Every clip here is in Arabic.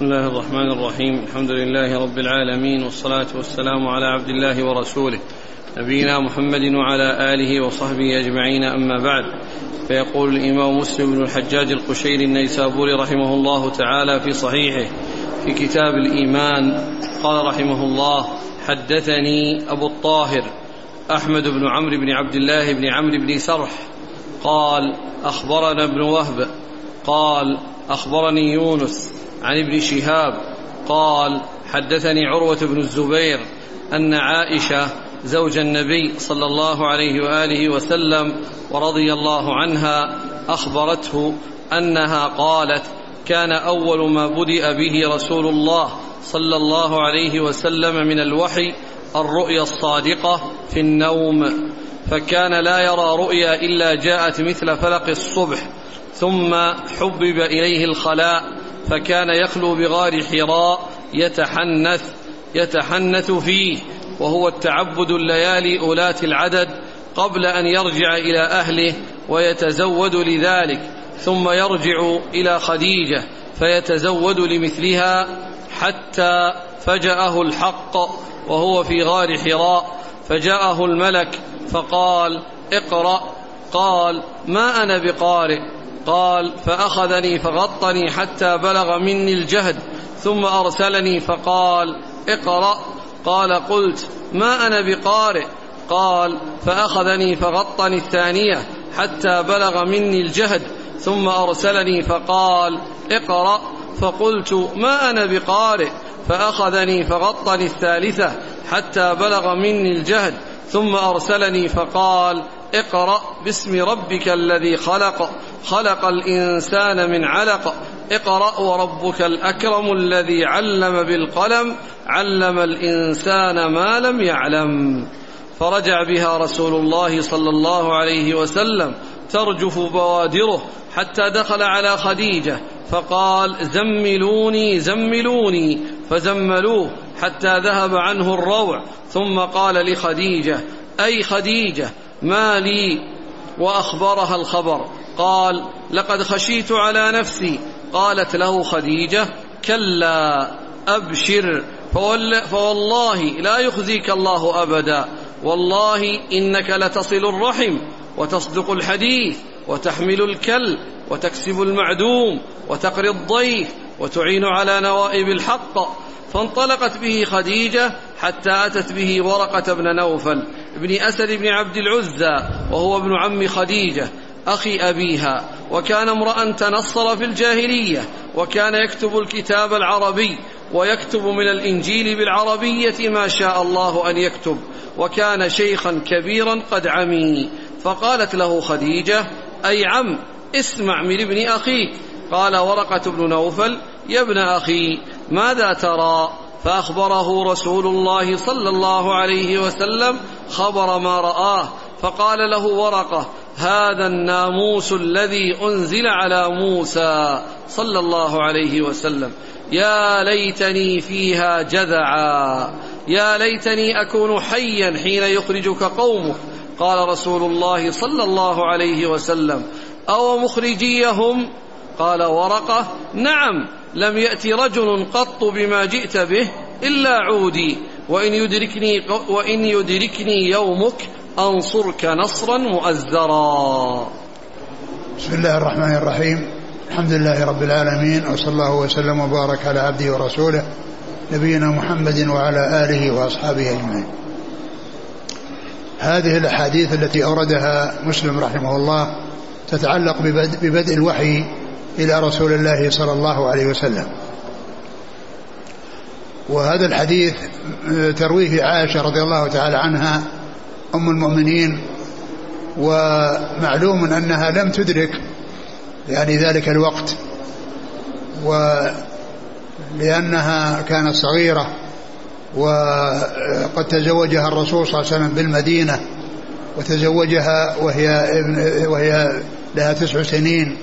بسم الله الرحمن الرحيم. الحمد لله رب العالمين والصلاة والسلام على عبد الله ورسوله نبينا محمد وعلى آله وصحبه أجمعين. أما بعد فيقول الإمام مسلم بن الحجاج القشيري النيسابوري رحمه الله تعالى في صحيحه في كتاب الإيمان قال رحمه الله حدثني أبو الطاهر أحمد بن عمرو بن عبد الله بن عمرو بن سرح قال أخبرنا ابن وهب قال أخبرني يونس عن ابن شهاب قال حدثني عروة بن الزبير أن عائشة زوج النبي صلى الله عليه وآله وسلم ورضي الله عنها أخبرته أنها قالت كان أول ما بدأ به رسول الله صلى الله عليه وسلم من الوحي الرؤيا الصادقة في النوم فكان لا يرى رؤيا إلا جاءت مثل فلق الصبح ثم حبب إليه الخلاء فكان يخلو بغار حراء يتحنث يتحنث فيه وهو التعبد الليالي أولاة العدد قبل أن يرجع إلى أهله ويتزود لذلك ثم يرجع إلى خديجة فيتزود لمثلها حتى فجأه الحق وهو في غار حراء فجاءه الملك فقال اقرأ قال ما أنا بقارئ؟ قال فأخذني فغطني حتى بلغ مني الجهد ثم أرسلني فقال اقرأ. قال قلت ما أنا بقارئ؟ قال فأخذني فغطني الثانية حتى بلغ مني الجهد ثم أرسلني فقال اقرأ. فقلت ما أنا بقارئ؟ فأخذني فغطني الثالثة حتى بلغ مني الجهد ثم أرسلني فقال اقرأ باسم ربك الذي خلق. خلق الإنسان من علق. اقرأ وربك الأكرم الذي علم بالقلم. علم الإنسان ما لم يعلم. فرجع بها رسول الله صلى الله عليه وسلم. ترجف بوادره حتى دخل على خديجة. فقال زملوني زملوني. فزملوه حتى ذهب عنه الروع. ثم قال لخديجة أي خديجة ما لي وأخبرها الخبر. قال لقد خشيت على نفسي. قالت له خديجة كلا أبشر. فوالله لا يخزيك الله أبدا. والله إنك لتصل الرحم وتصدق الحديث وتحمل الكل وتكسب المعدوم وتقري الضيف وتعين على نوائب الحق. فانطلقت به خديجة حتى أتت به ورقة بن نوفل. بن أسد بن عبد العزى وهو ابن عم خديجة أخي أبيها وكان امرأ تنصر في الجاهلية وكان يكتب الكتاب العربي ويكتب من الإنجيل بالعربية ما شاء الله أن يكتب وكان شيخا كبيرا قد عمي. فقالت له خديجة أي عم اسمع من ابن أخيك. قال ورقة بن نوفل يا ابن أخي ماذا ترى؟ فأخبره رسول الله صلى الله عليه وسلم خبر ما رآه فقال له ورقة هذا الناموس الذي أنزل على موسى صلى الله عليه وسلم. يا ليتني فيها جذعا. يا ليتني أكون حيا حين يخرجك قومك. قال رسول الله صلى الله عليه وسلم. أو مخرجيهم؟ قال ورقة نعم. لم يأتي رجل قط بما جئت به إلا عودي وإن يدركني, وإن يدركني يومك أنصرك نصرا مؤزرا. بسم الله الرحمن الرحيم. الحمد لله رب العالمين وصلى الله وسلم وبارك على عبده ورسوله نبينا محمد وعلى آله وأصحابه أجمعين. هذه الأحاديث التي أوردها مسلم رحمه الله تتعلق ببدء, ببدء الوحي إلى رسول الله صلى الله عليه وسلم. وهذا الحديث ترويه عائشة رضي الله تعالى عنها أم المؤمنين ومعلوم أنها لم تدرك يعني ذلك الوقت ولأنها كانت صغيرة وقد تزوجها الرسول صلى الله عليه وسلم بالمدينة وتزوجها وهي وهي لها تسع سنين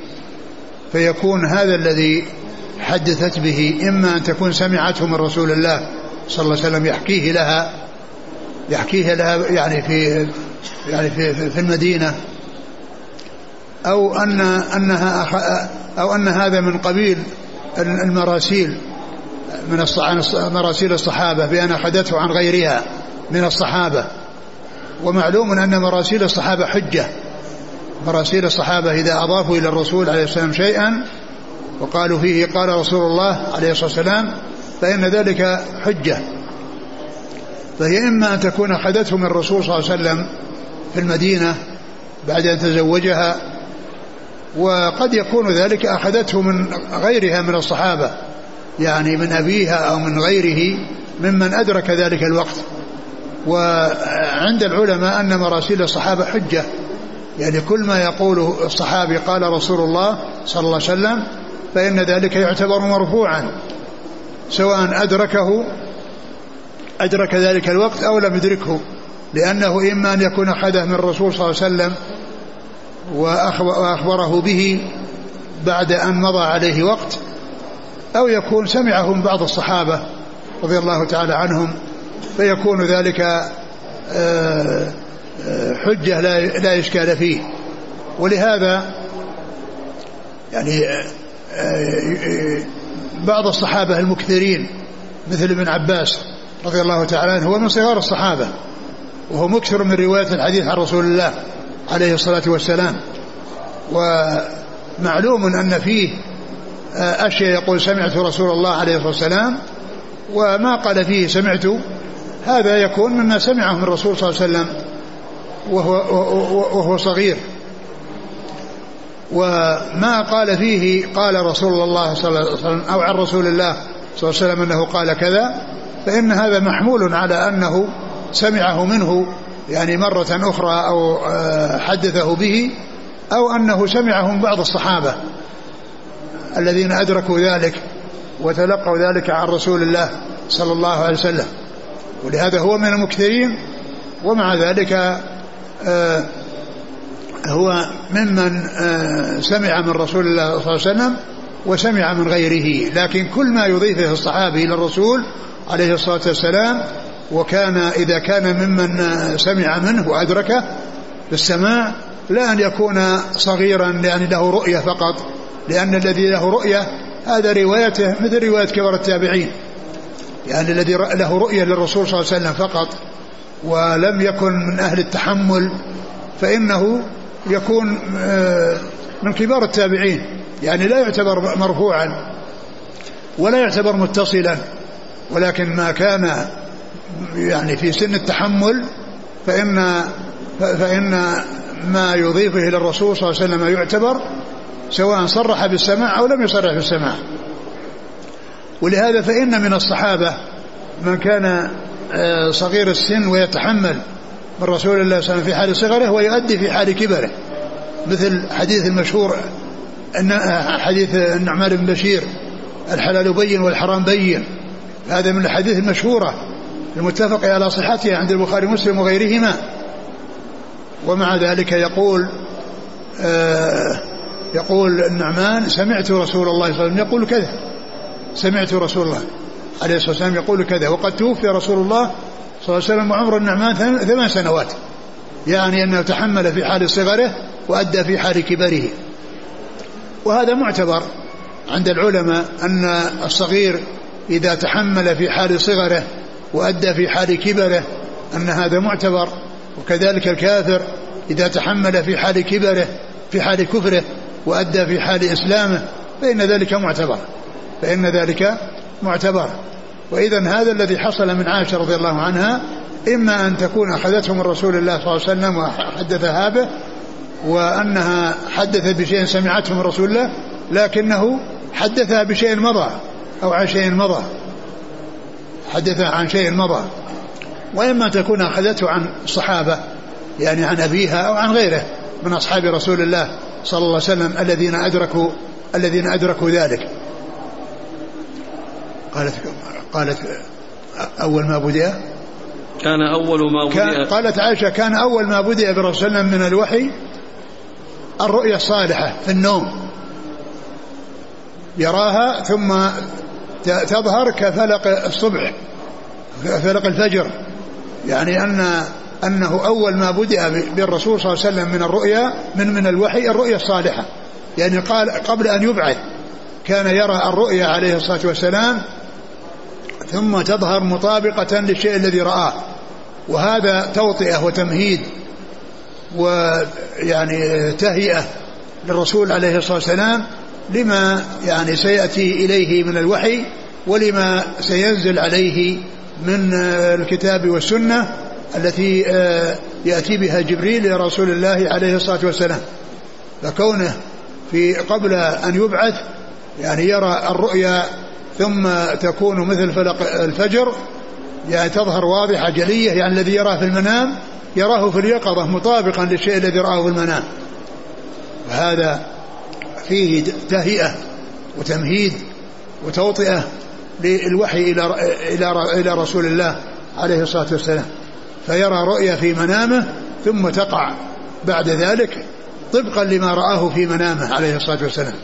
فيكون هذا الذي حدثت به إما أن تكون سمعته من رسول الله صلى الله عليه وسلم يحكيه لها يحكيه لها يعني في يعني في في المدينة أو أن أنها أو أن هذا من قبيل المراسيل من مراسيل الصحابة بأن أخذته عن غيرها من الصحابة. ومعلوم أن مراسيل الصحابة حجة. مراسيل الصحابة إذا أضافوا إلى الرسول عليه السلام شيئا وقالوا فيه قال رسول الله عليه الصلاة والسلام فإن ذلك حجة. فهي إما أن تكون أخذته من الرسول صلى الله عليه وسلم في المدينة بعد أن تزوجها وقد يكون ذلك أخذته من غيرها من الصحابة يعني من أبيها أو من غيره ممن أدرك ذلك الوقت. وعند العلماء أن مراسيل الصحابة حجة. يعني كل ما يقوله الصحابي قال رسول الله صلى الله عليه وسلم فإن ذلك يعتبر مرفوعا سواء أدركه أدرك ذلك الوقت أو لم يدركه لأنه إما أن يكون أخذه من الرسول صلى الله عليه وسلم وأخبره به بعد أن مضى عليه وقت أو يكون سمعه من بعض الصحابة رضي الله تعالى عنهم فيكون ذلك آه، حجة لا إشكال فيه. ولهذا يعني آه، بعض الصحابة المكثرين مثل ابن عباس رضي الله تعالى عنه هو من صغار الصحابة وهو مكثر من رواية الحديث عن رسول الله عليه الصلاة والسلام. ومعلوم أن فيه أشياء يقول سمعت رسول الله عليه الصلاة والسلام وما قال فيه سمعت هذا يكون مما سمعه من الرسول صلى الله عليه وسلم. وهو, وهو صغير. وما قال فيه قال رسول الله صلى الله عليه وسلم أو عن رسول الله صلى الله عليه وسلم أنه قال كذا فإن هذا محمول على أنه سمعه منه يعني مرة أخرى أو آه، حدثه به أو أنه سمعه من بعض الصحابة الذين أدركوا ذلك وتلقوا ذلك عن رسول الله صلى الله عليه وسلم. ولهذا هو من المكثرين ومع ذلك هو ممن آه سمع من رسول الله صلى الله عليه وسلم وسمع من غيره. لكن كل ما يضيفه الصحابي إلى الرسول عليه الصلاة والسلام وكان إذا كان ممن سمع منه وأدركه بالسماع لا أن يكون صغيرا يعني له رؤية فقط. لأن الذي له رؤية هذا روايته مثل رواية كبار التابعين. يعني الذي له رؤية للرسول صلى الله عليه وسلم فقط. ولم يكن من أهل التحمل فإنه يكون آه، من كبار التابعين يعني لا يعتبر مرفوعا ولا يعتبر متصلا ولكن ما كان يعني في سن التحمل فإن فإن ما يضيفه إلى الرسول صلى الله عليه وسلم يعتبر سواء صرح بالسماع أو لم يصرح بالسماع. ولهذا فإن من الصحابة من كان صغير السن ويتحمل من رسول الله صلى الله عليه وسلم في حال صغره ويؤدي في حال كبره. مثل حديث المشهور آه، حديث النعمان بن بشير الحلال بين والحرام بين. هذا من الحديث المشهورة المتفق على صحتها عند البخاري ومسلم وغيرهما. ومع ذلك يقول آه يقول النعمان سمعت رسول الله صلى الله عليه وسلم يقول كذا. سمعت رسول الله. عليه الصلاة والسلام يقول كذا وقد توفي رسول الله صلى الله عليه وسلم وعمر النعمان ثمان سنوات. يعني أنه تحمل في حال صغره وأدى في حال كبره. وهذا معتبر عند العلماء أن الصغير إذا تحمل في حال صغره وأدى في حال كبره أن هذا معتبر. وكذلك الكافر إذا تحمل في حال كبره في حال كفره وأدى في حال إسلامه فإن ذلك معتبر. فإن ذلك معتبر. وإذا هذا الذي حصل من عائشة رضي الله عنها إما أن تكون أخذته من رسول الله صلى الله عليه وسلم وحدثها به وأنها حدثت بشيء سمعته من رسول الله لكنه حدثها بشيء مضى أو عن شيء مضى. حدثها عن شيء مضى. وإما تكون أخذته عن الصحابة يعني عن أبيها أو عن غيره من أصحاب رسول الله صلى الله عليه وسلم الذين أدركوا الذين أدركوا ذلك. قالت قالت أول ما بدأ؟ كان أول ما بدأ. قالت عائشة كان أول ما بدأ برسول الله من الوحي الرؤيا الصالحة في النوم. يراها ثم تظهر كفلق الصبح فلق الفجر. يعني أن أنه أول ما بدأ بالرسول صلى الله عليه وسلم من الرؤيا من من الوحي الرؤيا الصالحة. يعني قال قبل أن يبعث كان يرى الرؤيا عليه الصلاة والسلام ثم تظهر مطابقة للشيء الذي رآه. وهذا توطئة وتمهيد ويعني تهيئة للرسول عليه الصلاة والسلام لما يعني سيأتي إليه من الوحي ولما سينزل عليه من الكتاب والسنة التي آه، يأتي بها جبريل إلى رسول الله عليه الصلاة والسلام. فكونه في قبل أن يبعث يعني يرى الرؤيا ثم تكون مثل فلق الفجر يعني تظهر واضحة جلية يعني الذي يراه في المنام يراه في اليقظة مطابقا للشيء الذي رآه في المنام. وهذا فيه تهيئة وتمهيد وتوطئة للوحي إلى إلى إلى رسول الله عليه الصلاة والسلام. فيرى رؤيا في منامه ثم تقع بعد ذلك طبقا لما رآه في منامه عليه الصلاة والسلام.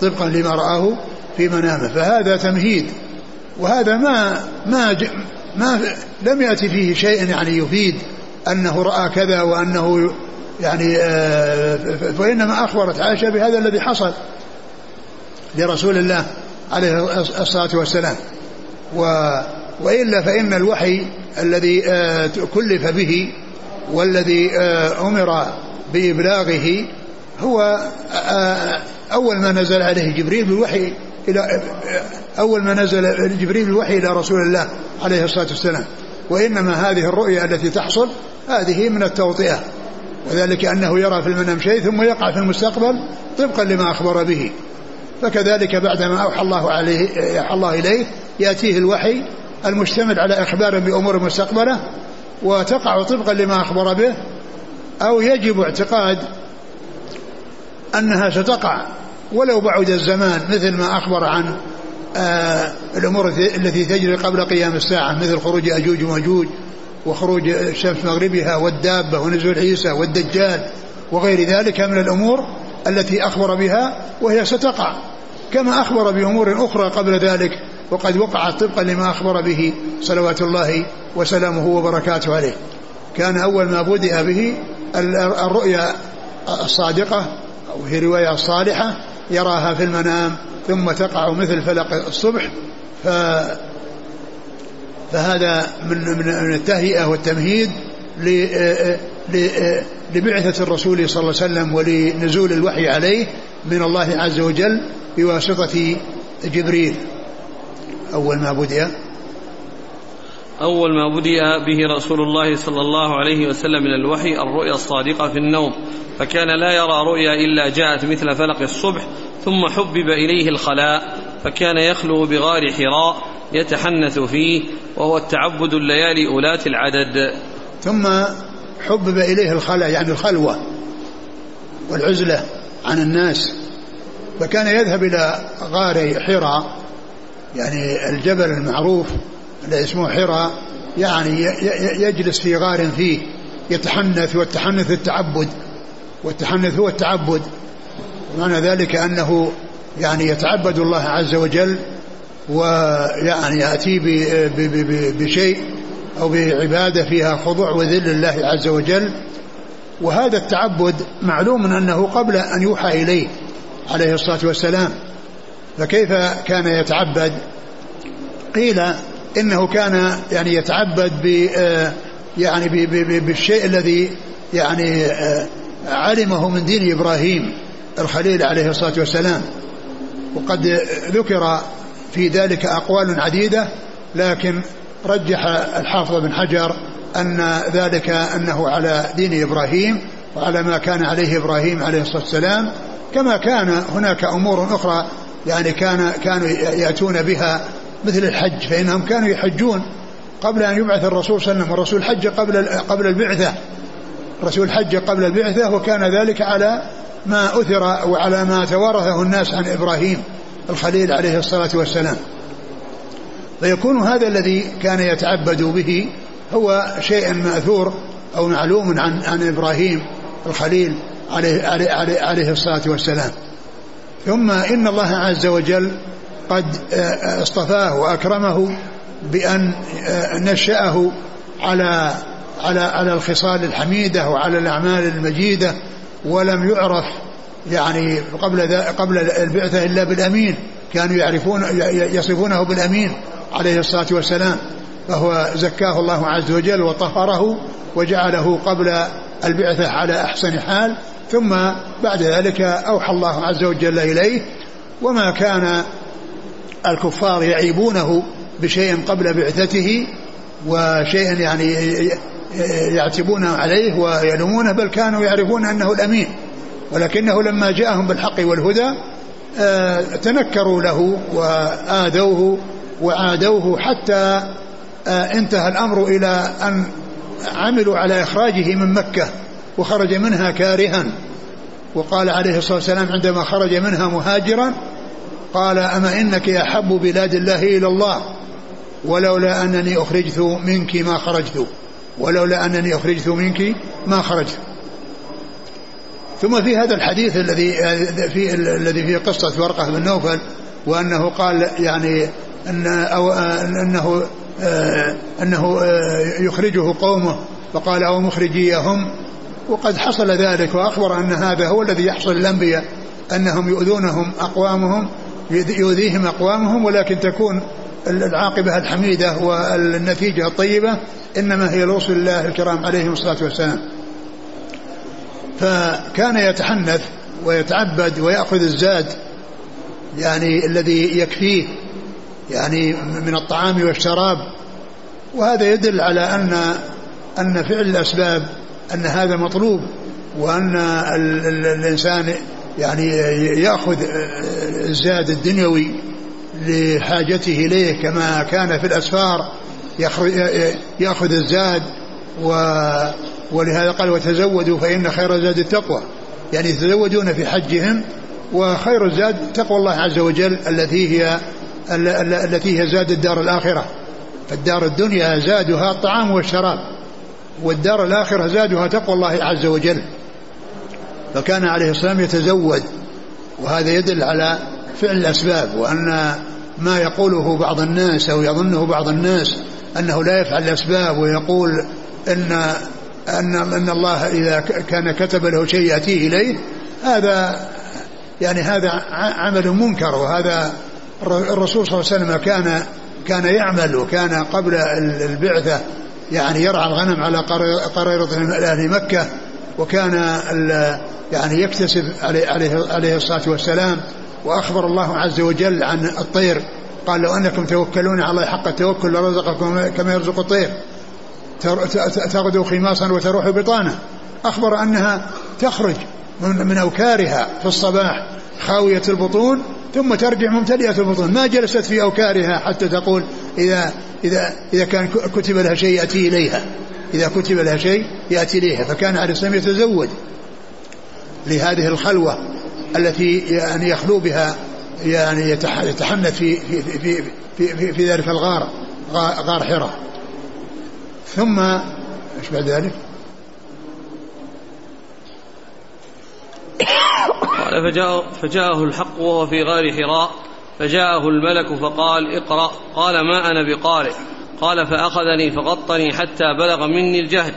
طبقا لما رآه في منامه فهذا تمهيد. وهذا ما ما ما لم يأتي فيه شيء يعني يفيد أنه رأى كذا وأنه يعني آه، فإنما أخبرت عائشة بهذا الذي حصل لرسول الله عليه الصلاة والسلام. و وإلا فإن الوحي الذي آه، كلف به والذي آه، أمر بإبلاغه هو أول ما نزل عليه جبريل بالوحي إلى أول ما نزل جبريل الوحي إلى رسول الله عليه الصلاة والسلام. وإنما هذه الرؤيا التي تحصل هذه من التوطئة. وذلك أنه يرى في المنام شيء ثم يقع في المستقبل طبقا لما أخبر به. فكذلك بعدما أوحى الله عليه يوحى الله إليه يأتيه الوحي المشتمل على إخبار بأمور مستقبلة وتقع طبقا لما أخبر به أو يجب اعتقاد أنها ستقع. ولو بعد الزمان مثل ما أخبر عن آه الأمور التي تجري قبل قيام الساعة مثل خروج أجوج ومجوج وخروج الشمس مغربها والدابة ونزول عيسى والدجال وغير ذلك من الأمور التي أخبر بها وهي ستقع. كما أخبر بأمور أخرى قبل ذلك وقد وقعت طبقا لما أخبر به صلوات الله وسلامه وبركاته عليه. كان أول ما بدأ به الرؤيا الصادقة أو هي رواية الصالحة يراها في المنام ثم تقع مثل فلق الصبح ف فهذا من من التهيئة والتمهيد لبعثة الرسول صلى الله عليه وسلم ولنزول الوحي عليه من الله عز وجل بواسطة جبريل. أول ما بدأ أول ما بدأ به رسول الله صلى الله عليه وسلم من الوحي الرؤيا الصادقة في النوم. فكان لا يرى رؤيا إلا جاءت مثل فلق الصبح ثم حبب إليه الخلاء. فكان يخلو بغار حراء يتحنث فيه وهو التعبد الليالي أولات العدد. ثم حبب إليه الخلاء يعني الخلوة والعزلة عن الناس. فكان يذهب إلى غار حراء يعني الجبل المعروف. الذي اسمه حراء يعني يجلس في غار فيه يتحنث والتحنث التعبد والتحنث هو التعبد. ومعنى ذلك أنه يعني يتعبد الله عز وجل ويعني يأتي بشيء أو بعبادة فيها خضوع وذل الله عز وجل. وهذا التعبد معلوم أنه قبل أن يوحى إليه عليه الصلاة والسلام. فكيف كان يتعبد؟ قيل إنه كان يعني يتعبد ب يعني بالشيء الذي يعني علمه من دين إبراهيم الخليل عليه الصلاة والسلام. وقد ذكر في ذلك أقوال عديدة لكن رجح الحافظ بن حجر أن ذلك أنه على دين إبراهيم وعلى ما كان عليه إبراهيم عليه الصلاة والسلام. كما كان هناك أمور أخرى يعني كان كانوا يأتون بها مثل الحج فإنهم كانوا يحجون قبل أن يبعث الرسول صلى الله عليه وسلم. والرسول حج قبل قبل البعثة. الرسول حج قبل البعثة وكان ذلك على ما أثر وعلى ما توارثه الناس عن إبراهيم الخليل عليه الصلاة والسلام. فيكون هذا الذي كان يتعبد به هو شيء مأثور أو معلوم عن عن إبراهيم الخليل عليه, عليه, عليه الصلاة والسلام. ثم إن الله عز وجل قد اصطفاه وأكرمه بأن نشأه على على على الخصال الحميدة وعلى الأعمال المجيدة ولم يعرف يعني قبل قبل البعثة إلا بالأمين. كانوا يعرفون يصفونه بالأمين عليه الصلاة والسلام. فهو زكاه الله عز وجل وطهره وجعله قبل البعثة على أحسن حال. ثم بعد ذلك أوحى الله عز وجل إليه. وما كان الكفار يعيبونه بشيء قبل بعثته وشيء يعني يعتبون عليه ويلومونه بل كانوا يعرفون أنه الأمين. ولكنه لما جاءهم بالحق والهدى آه، تنكروا له وآذوه وعادوه حتى آه، انتهى الأمر إلى أن عملوا على إخراجه من مكة وخرج منها كارها. وقال عليه الصلاة والسلام عندما خرج منها مهاجرا قال أما إنك أحب بلاد الله إلى الله ولولا أنني أخرجت منك ما خرجت ولولا أنني أخرجت منك ما خرجت. ثم في هذا الحديث الذي في الذي فيه قصة ورقة بن نوفل وأنه قال يعني أن أو أنه أنه يخرجه قومه فقال أو مخرجيهم. وقد حصل ذلك وأخبر أن هذا هو الذي يحصل للأنبياء أنهم يؤذونهم أقوامهم يؤذيهم أقوامهم ولكن تكون العاقبة الحميدة والنتيجة الطيبة إنما هي لرسل الله الكرام عليهم الصلاة والسلام. فكان يتحنث ويتعبد ويأخذ الزاد يعني الذي يكفيه يعني من الطعام والشراب. وهذا يدل على أن أن فعل الأسباب أن هذا مطلوب وأن الإنسان يعني يأخذ الزاد الدنيوي لحاجته إليه كما كان في الأسفار يأخذ الزاد و ولهذا قال وتزودوا فإن خير الزاد التقوى. يعني يتزودون في حجهم وخير الزاد تقوى الله عز وجل التي هي التي هي زاد الدار الآخرة. فالدار الدنيا زادها الطعام والشراب والدار الآخرة زادها تقوى الله عز وجل. فكان عليه السلام يتزود وهذا يدل على فعل الأسباب وأن ما يقوله بعض الناس أو يظنه بعض الناس أنه لا يفعل الأسباب ويقول أن أن أن الله إذا كان كتب له شيء يأتيه إليه هذا يعني هذا عمل منكر وهذا الرسول صلى الله عليه وسلم كان كان يعمل وكان قبل البعثة يعني يرعى الغنم على قريرة أهل مكة وكان يعني يكتسب عليه, عليه الصلاة والسلام. وأخبر الله عز وجل عن الطير. قال لو أنكم توكلون على الله حق التوكل لرزقكم كما يرزق الطير. تغدو خماصا وتروح بطانة. أخبر أنها تخرج من, من أوكارها في الصباح خاوية البطون ثم ترجع ممتلئة البطون. ما جلست في أوكارها حتى تقول إذا إذا إذا كان كتب لها شيء يأتي إليها. إذا كتب لها شيء يأتي إليها. فكان عليه السلام يتزوج لهذه الخلوة. التي يعني يخلو بها يعني يتحنث في في في في, في, في ذلك الغار غار حراء ثم إيش بعد ذلك؟ قال فجاء فجاءه الحق وهو في غار حراء. فجاءه الملك فقال اقرأ. قال ما أنا بقارئ. قال فأخذني فغطني حتى بلغ مني الجهد.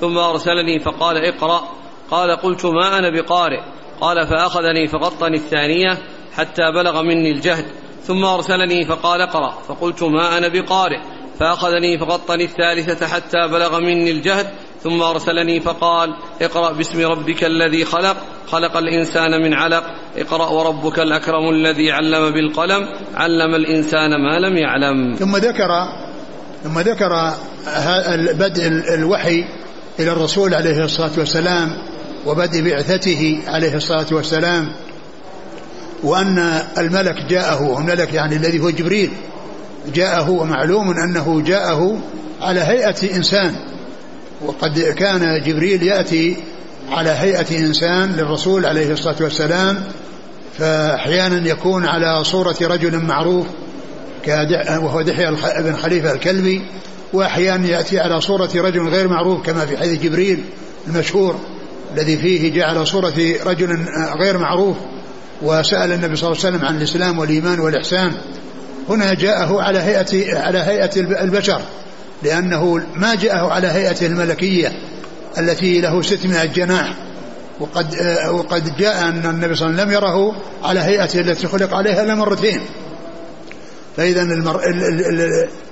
ثم أرسلني فقال اقرأ. قال قلت ما أنا بقارئ. قال فأخذني فغطني الثانية حتى بلغ مني الجهد ثم أرسلني فقال اقرأ فقلت ما أنا بقارئ. فأخذني فغطني الثالثة حتى بلغ مني الجهد ثم أرسلني فقال اقرأ باسم ربك الذي خلق خلق الإنسان من علق. اقرأ وربك الأكرم الذي علم بالقلم علم الإنسان ما لم يعلم. ثم ذكر ثم ذكر بدء الوحي إلى الرسول عليه الصلاة والسلام. وبدء بعثته عليه الصلاة والسلام وأن الملك جاءه الملك يعني الذي هو جبريل جاءه ومعلوم أنه جاءه على هيئة إنسان وقد كان جبريل يأتي على هيئة إنسان للرسول عليه الصلاة والسلام فأحيانا يكون على صورة رجل معروف وهو دحية بن خليفة الكلبي وأحيانا يأتي على صورة رجل غير معروف كما في حديث جبريل المشهور. الذي فيه جاء على صورة رجل غير معروف وسأل النبي صلى الله عليه وسلم عن الإسلام والإيمان والإحسان. هنا جاءه على هيئة على هيئة البشر لأنه ما جاءه على هيئته الملكية التي له 600 جناح وقد وقد جاء أن النبي صلى الله عليه وسلم لم يره على هيئته التي خلق عليها إلا مرتين. فإذا المر...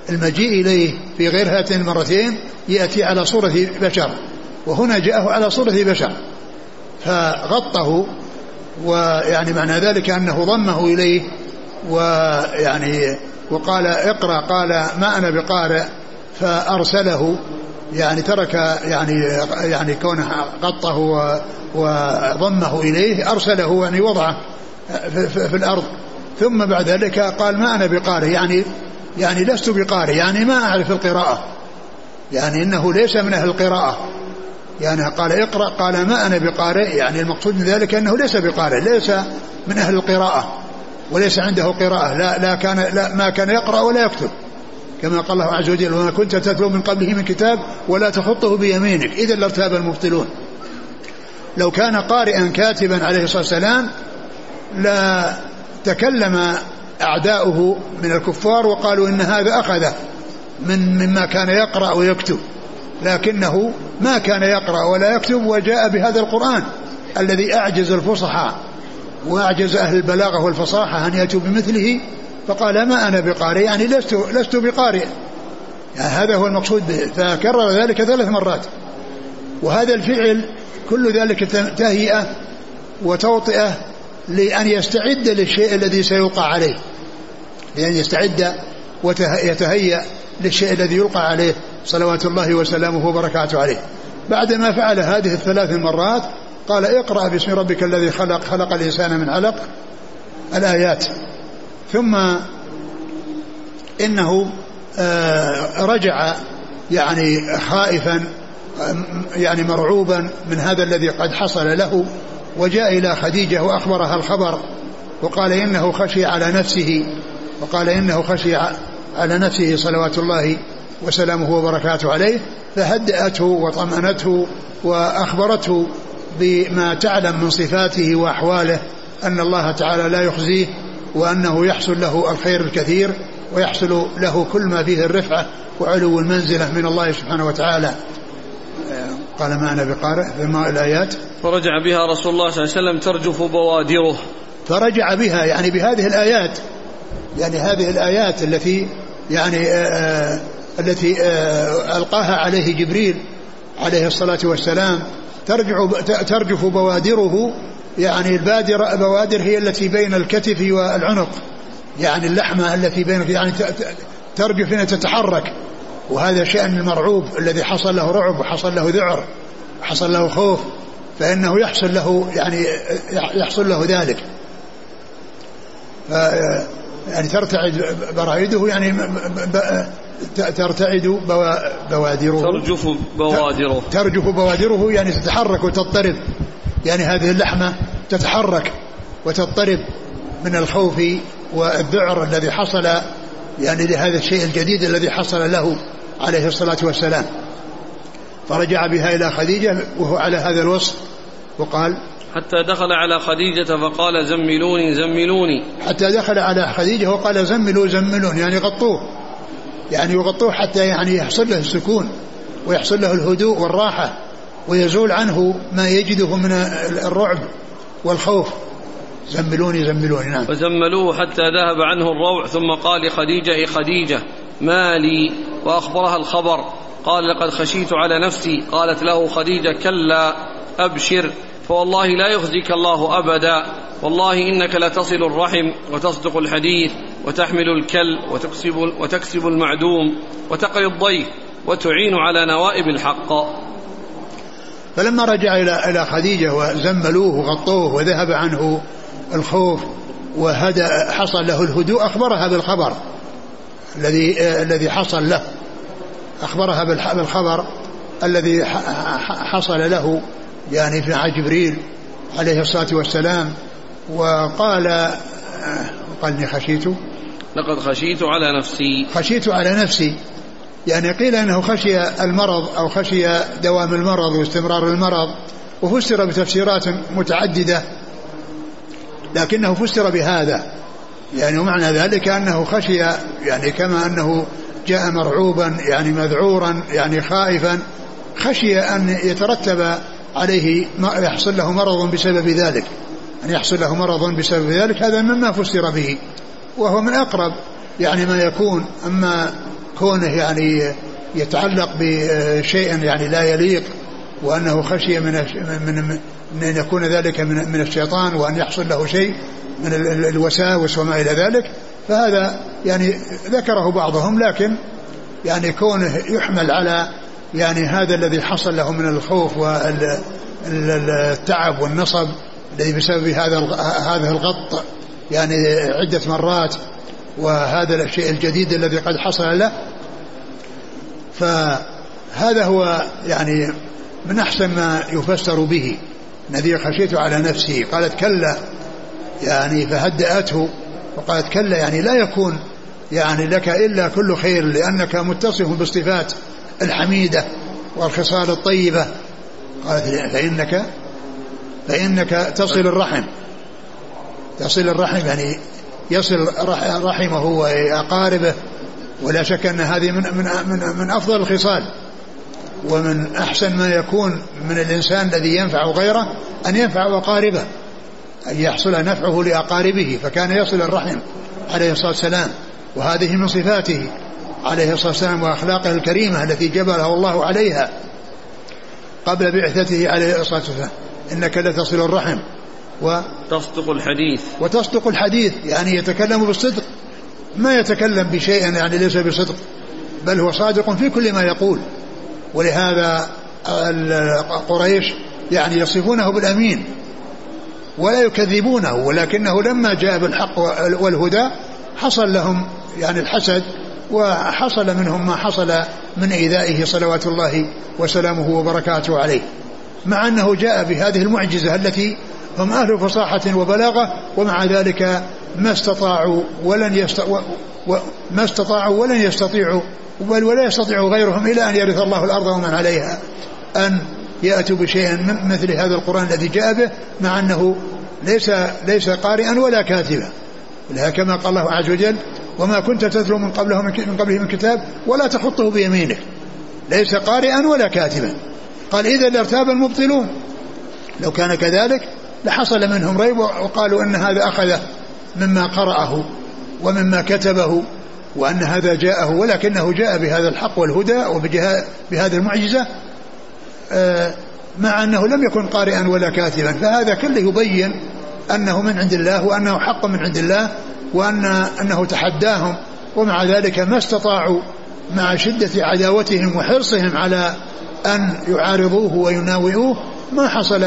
المجيء إليه في غير هاتين المرتين يأتي على صورة بشر. وهنا جاءه على صورة بشر فغطه ويعني معنى ذلك أنه ضمه إليه ويعني وقال اقرأ قال ما أنا بقارئ فأرسله يعني ترك يعني يعني كونه غطه وضمه إليه أرسله يعني وضعه في, في, في الأرض. ثم بعد ذلك قال ما أنا بقارئ يعني يعني لست بقارئ يعني ما أعرف القراءة يعني إنه ليس من أهل القراءة. يعني قال اقرأ قال ما أنا بقارئ؟ يعني المقصود من ذلك أنه ليس بقارئ ليس من أهل القراءة وليس عنده قراءة لا, لا كان لا ما كان يقرأ ولا يكتب. كما قال الله عز وجل وما كنت تتلو من قبله من كتاب ولا تخطه بيمينك. إذا لارتاب المبطلون. لو كان قارئا كاتبا عليه الصلاة والسلام لا تكلم أعداؤه من الكفار وقالوا إن هذا أخذه من مما كان يقرأ ويكتب. لكنه ما كان يقرأ ولا يكتب وجاء بهذا القرآن الذي أعجز الفصحى وأعجز أهل البلاغة والفصاحة أن يأتوا بمثله فقال ما أنا بقارئ؟ يعني لست لست بقارئ. يعني هذا هو المقصود به. فكرر ذلك ثلاث مرات. وهذا الفعل كل ذلك تهيئة وتوطئة لأن يستعد للشيء الذي سيوقع عليه. لأن يستعد ويتهيأ للشيء الذي يلقى عليه صلوات الله وسلامه وبركاته عليه. بعدما فعل هذه الثلاث مرات قال اقرأ باسم ربك الذي خلق خلق الإنسان من علق الآيات. ثم إنه آه، رجع يعني خائفا يعني مرعوبا من هذا الذي قد حصل له وجاء إلى خديجة وأخبرها الخبر وقال إنه خشي على نفسه وقال إنه خشي على نفسه صلوات الله وسلامه وبركاته عليه فهدأته وطمأنته وأخبرته بما تعلم من صفاته وأحواله أن الله تعالى لا يخزيه وأنه يحصل له الخير الكثير ويحصل له كل ما فيه الرفعة وعلو المنزلة من الله سبحانه وتعالى. قال ما أنا بقارئ في الآيات؟ فرجع بها رسول الله صلى الله عليه وسلم ترجف بوادره. فرجع بها يعني بهذه الآيات يعني هذه الآيات التي يعني آه، آآ التي آه، ألقاها عليه جبريل عليه الصلاة والسلام. ترجع ترجف بوادره. يعني البادرة بوادر هي التي بين الكتف والعنق. يعني اللحمة التي بين يعني ترجف هنا تتحرك. وهذا شأن المرعوب الذي حصل له رعب وحصل له ذعر حصل له خوف. فإنه يحصل له يعني يحصل له ذلك. يعني ترتعد برائده يعني ترتعد بوادره. ترجف بوادره. ترجف بوادره يعني تتحرك وتضطرب. يعني هذه اللحمة تتحرك وتضطرب من الخوف والذعر الذي حصل يعني لهذا الشيء الجديد الذي حصل له عليه الصلاة والسلام. فرجع بها إلى خديجة وهو على هذا الوصف وقال حتى دخل على خديجة فقال زملوني زملوني. حتى دخل على خديجة وقال زملوا زملون يعني غطوه. يعني يغطوه حتى يعني يحصل له السكون ويحصل له الهدوء والراحة ويزول عنه ما يجده من الرعب والخوف. زملوني زملوني نعم. فزملوه حتى ذهب عنه الروع ثم قال لخديجة إيه خديجة ما لي؟ وأخبرها الخبر. قال لقد خشيت على نفسي. قالت له خديجة كلا أبشر. فوالله لا يخزيك الله أبدا. والله إنك لتصل الرحم وتصدق الحديث وتحمل الكل وتكسب, وتكسب المعدوم وتقري الضيف وتعين على نوائب الحق. فلما رجع إلى إلى خديجة وزملوه وغطوه وذهب عنه الخوف وهدأ حصل له الهدوء أخبرها بالخبر الذي الذي حصل له. أخبرها بالخبر الذي حصل له. يعني في جبريل عليه الصلاة والسلام وقال قال خشيت. لقد خشيت على نفسي. خشيت على نفسي. يعني قيل أنه خشي المرض أو خشي دوام المرض واستمرار المرض وفسر بتفسيرات متعددة لكنه فسر بهذا. يعني ومعنى ذلك أنه خشي يعني كما أنه جاء مرعوبا يعني مذعورا يعني خائفا. خشي أن يترتب عليه يحصل له مرض بسبب ذلك. أن يحصل له مرض بسبب ذلك هذا مما فسر به. وهو من أقرب يعني ما يكون أما كونه يعني يتعلق بشيء يعني لا يليق وأنه خشي من من من أن يكون ذلك من من الشيطان وأن يحصل له شيء من الوساوس وما إلى ذلك فهذا يعني ذكره بعضهم لكن يعني كونه يحمل على يعني هذا الذي حصل له من الخوف والتعب والنصب الذي بسبب هذا هذا الغط يعني عدة مرات وهذا الشيء الجديد الذي قد حصل له. فهذا هو يعني من أحسن ما يفسر به. الذي خشيت على نفسي. قالت كلا يعني فهدأته وقالت كلا يعني لا يكون يعني لك إلا كل خير لأنك متصف بالصفات. الحميدة والخصال الطيبة. قالت فإنك فإنك تصل الرحم. تصل الرحم يعني يصل رحمه وأقاربه. ولا شك أن هذه من, من, من, من أفضل الخصال. ومن أحسن ما يكون من الإنسان الذي ينفع غيره أن ينفع أقاربه. أن يحصل نفعه لأقاربه فكان يصل الرحم عليه الصلاة والسلام. وهذه من صفاته. عليه الصلاة والسلام وأخلاقه الكريمة التي جبله الله عليها قبل بعثته عليه الصلاة والسلام. إنك لتصل الرحم. و تصدق الحديث. وتصدق الحديث. يعني يتكلم بالصدق. ما يتكلم بشيء يعني ليس بصدق. بل هو صادق في كل ما يقول. ولهذا قريش يعني يصفونه بالأمين. ولا يكذبونه. ولكنه لما جاء بالحق والهدى حصل لهم يعني الحسد وحصل منهم ما حصل من إيذائه صلوات الله وسلامه وبركاته عليه. مع أنه جاء بهذه المعجزة التي هم أهل فصاحة وبلاغة ومع ذلك ما استطاعوا ولن يست... و... و... ما استطاعوا ولن يستطيعوا بل ولا يستطيع غيرهم إلى أن يرث الله الأرض ومن عليها. أن يأتوا بشيء مثل هذا القرآن الذي جاء به مع أنه ليس ليس قارئا ولا كاتبا. كما قال الله عز وجل وما كنت تتلو من قبله من قبله من كتاب ولا تخطه بيمينك. ليس قارئا ولا كاتبا. قال إذا لارتاب المبطلون. لو كان كذلك لحصل منهم ريب وقالوا أن هذا أخذه مما قرأه ومما كتبه وأن هذا جاءه ولكنه جاء بهذا الحق والهدى وبهذه المعجزة آه، مع أنه لم يكن قارئا ولا كاتبا. فهذا كله يبين أنه من عند الله وأنه حق من عند الله وأن أنه تحداهم ومع ذلك ما استطاعوا مع شدة عداوتهم وحرصهم على أن يعارضوه ويناوئوه ما حصل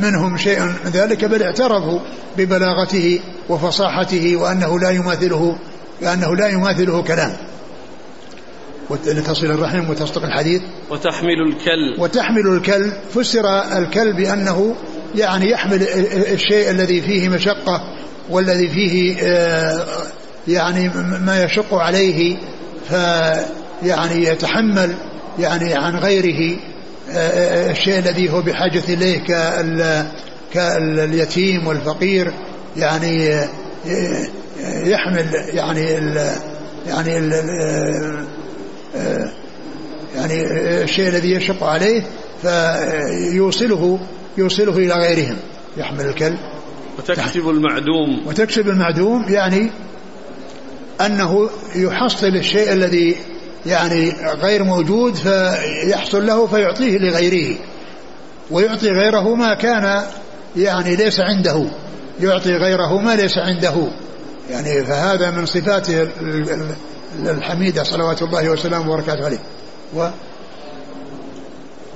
منهم شيء من ذلك بل اعترفوا ببلاغته وفصاحته وأنه لا يماثله لأنه لا يماثله كلام. لتصل الرحم وتصدق الحديث. وتحمل الكل. وتحمل الكل. فسر الكل بأنه يعني يحمل الشيء الذي فيه مشقة والذي فيه آه، يعني ما يشق عليه فيعني يتحمل يعني عن غيره آه، آه، الشيء الذي هو بحاجة إليه كاليتيم والفقير يعني يحمل يعني ال يعني ال يعني الشيء الذي يشق عليه فيوصله يوصله إلى غيرهم يحمل الكلب. وتكسب المعدوم. وتكسب المعدوم يعني أنه يحصل الشيء الذي يعني غير موجود فيحصل له فيعطيه لغيره. ويعطي غيره ما كان يعني ليس عنده. يعطي غيره ما ليس عنده. يعني فهذا من صفاته الحميدة. صلوات الله وسلامه وبركاته عليه. و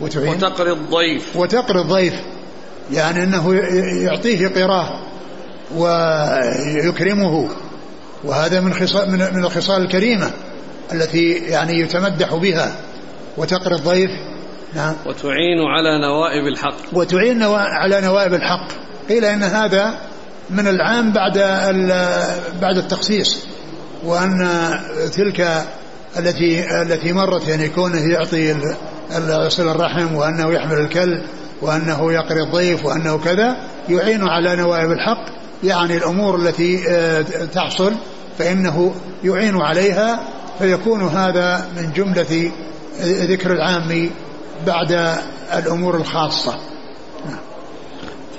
وتعين. وتقري الضيف. وتقري الضيف. يعني أنه يعطيه قراه ويكرمه. وهذا من خصال من, من الخصال الكريمة التي يعني يتمدح بها وتقري الضيف. نعم. وتعين على نوائب الحق. وتعين على نوائب الحق. قيل إن هذا من العام بعد بعد التخصيص وأن تلك التي التي مرت يعني كونه يعطي صل الرحم وأنه يحمل الكلب وأنه يقري الضيف وأنه كذا يعين على نوائب الحق يعني الأمور التي آه، تحصل فإنه يعين عليها فيكون هذا من جملة ذكر العام بعد الأمور الخاصة.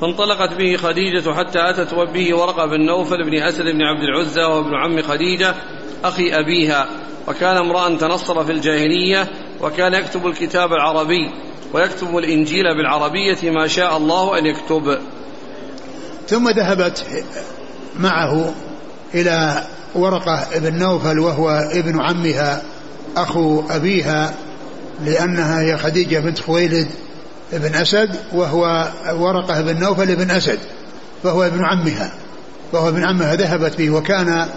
فانطلقت به خديجة حتى أتت به ورقة بن نوفل بن أسد بن عبد العزى وابن عم خديجة أخي أبيها. وكان امرأ تنصر في الجاهلية وكان يكتب الكتاب العربي. ويكتب الإنجيل بالعربية ما شاء الله أن يكتب. ثم ذهبت معه إلى ورقة ابن نوفل وهو ابن عمها أخو أبيها لأنها هي خديجة بنت خويلد بن أسد وهو ورقة بن نوفل بن أسد فهو ابن عمها وهو ابن عمها. ذهبت به وكان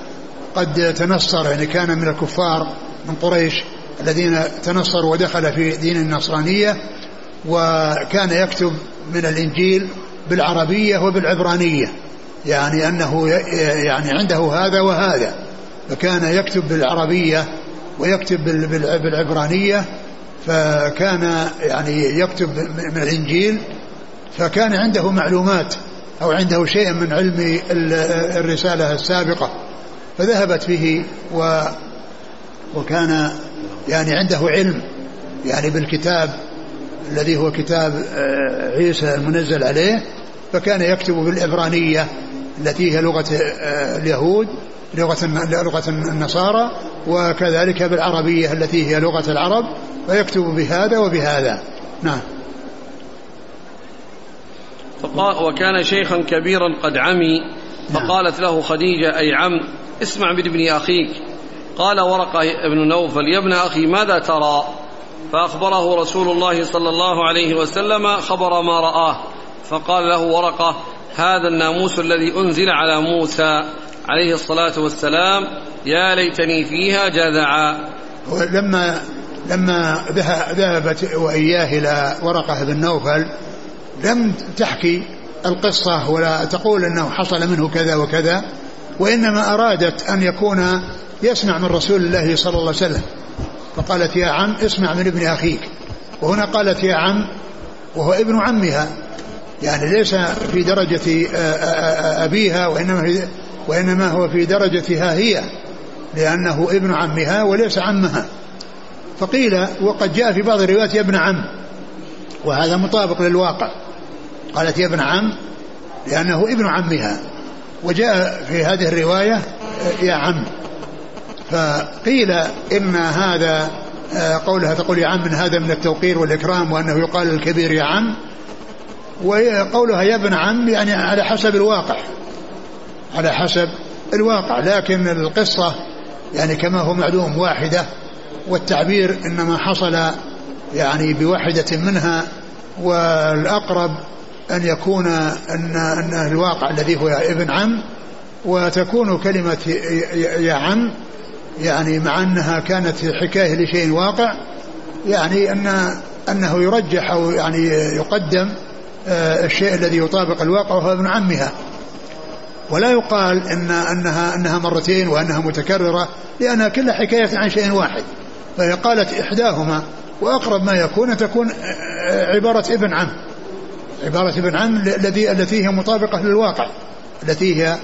قد تنصر يعني كان من الكفار من قريش الذين تنصروا ودخل في دين النصرانية وكان يكتب من الإنجيل بالعربية وبالعبرانية يعني أنه يعني عنده هذا وهذا. فكان يكتب بالعربية ويكتب بالعبرانية فكان يعني يكتب من الإنجيل فكان عنده معلومات أو عنده شيء من علم الرسالة السابقة. فذهبت به و وكان يعني عنده علم يعني بالكتاب الذي هو كتاب آه، عيسى المنزل عليه فكان يكتب بالعبرانية التي هي لغة آه، اليهود لغة لغة النصارى وكذلك بالعربية التي هي لغة العرب فيكتب بهذا وبهذا. نعم. فقال وكان شيخا كبيرا قد عمي نعم. فقالت له خديجة أي عم اسمع من ابن أخيك. قال ورقة بن نوفل يا ابن أخي ماذا ترى؟ فأخبره رسول الله صلى الله عليه وسلم خبر ما رآه فقال له ورقة هذا الناموس الذي أنزل على موسى عليه الصلاة والسلام يا ليتني فيها جذعا. لما لما ذهبت وإياه إلى ورقة بن نوفل لم تحكي القصة ولا تقول أنه حصل منه كذا وكذا وإنما أرادت أن يكون يسمع من رسول الله صلى الله عليه وسلم. فقالت يا عم اسمع من ابن أخيك. وهنا قالت يا عم وهو ابن عمها. يعني ليس في درجة أبيها وإنما, وإنما هو في درجتها هي لأنه ابن عمها وليس عمها. فقيل وقد جاء في بعض الروايات يا ابن عم. وهذا مطابق للواقع. قالت يا ابن عم لأنه ابن عمها. وجاء في هذه الرواية يا عم. فقيل إن هذا قولها تقول يا عم من هذا من التوقير والإكرام وأنه يقال الكبير يا عم وقولها يا ابن عم يعني على حسب الواقع على حسب الواقع لكن القصة يعني كما هو معلوم واحدة والتعبير إنما حصل يعني بواحدة منها والأقرب أن يكون أن, أن الواقع الذي هو ابن عم وتكون كلمة يا عم يعني مع أنها كانت حكاية لشيء واقع يعني أن أنه يرجح أو يعني يقدم آه، الشيء الذي يطابق الواقع وهو ابن عمها. ولا يقال إن أنها أنها مرتين وأنها متكررة لأنها كلها حكاية عن شيء واحد. فهي قالت إحداهما وأقرب ما يكون أن تكون عبارة ابن عم. عبارة ابن عم الذي التي هي مطابقة للواقع التي هي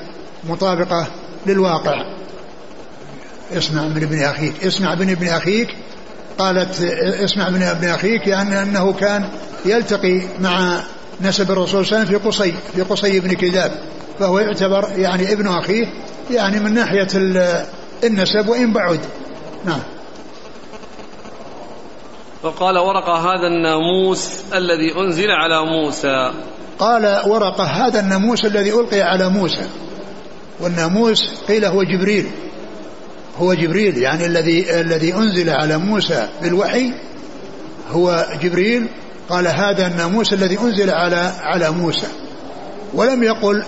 مطابقة للواقع. اسمع من ابن أخيك. اسمع من ابن أخيك. قالت اسمع من ابن أخيك يعني أنه كان يلتقي مع نسب الرسول صلى الله عليه وسلم في قصي في قصي بن كذاب. فهو يعتبر يعني ابن أخيه يعني من ناحية النسب وإن بعد. نعم. فقال ورقة هذا الناموس الذي أنزل على موسى. قال ورقة هذا الناموس الذي ألقي على موسى. والناموس قيل هو جبريل. هو جبريل يعني الذي الذي أنزل على موسى بالوحي هو جبريل. قال هذا الناموس الذي أنزل على على موسى. ولم يقل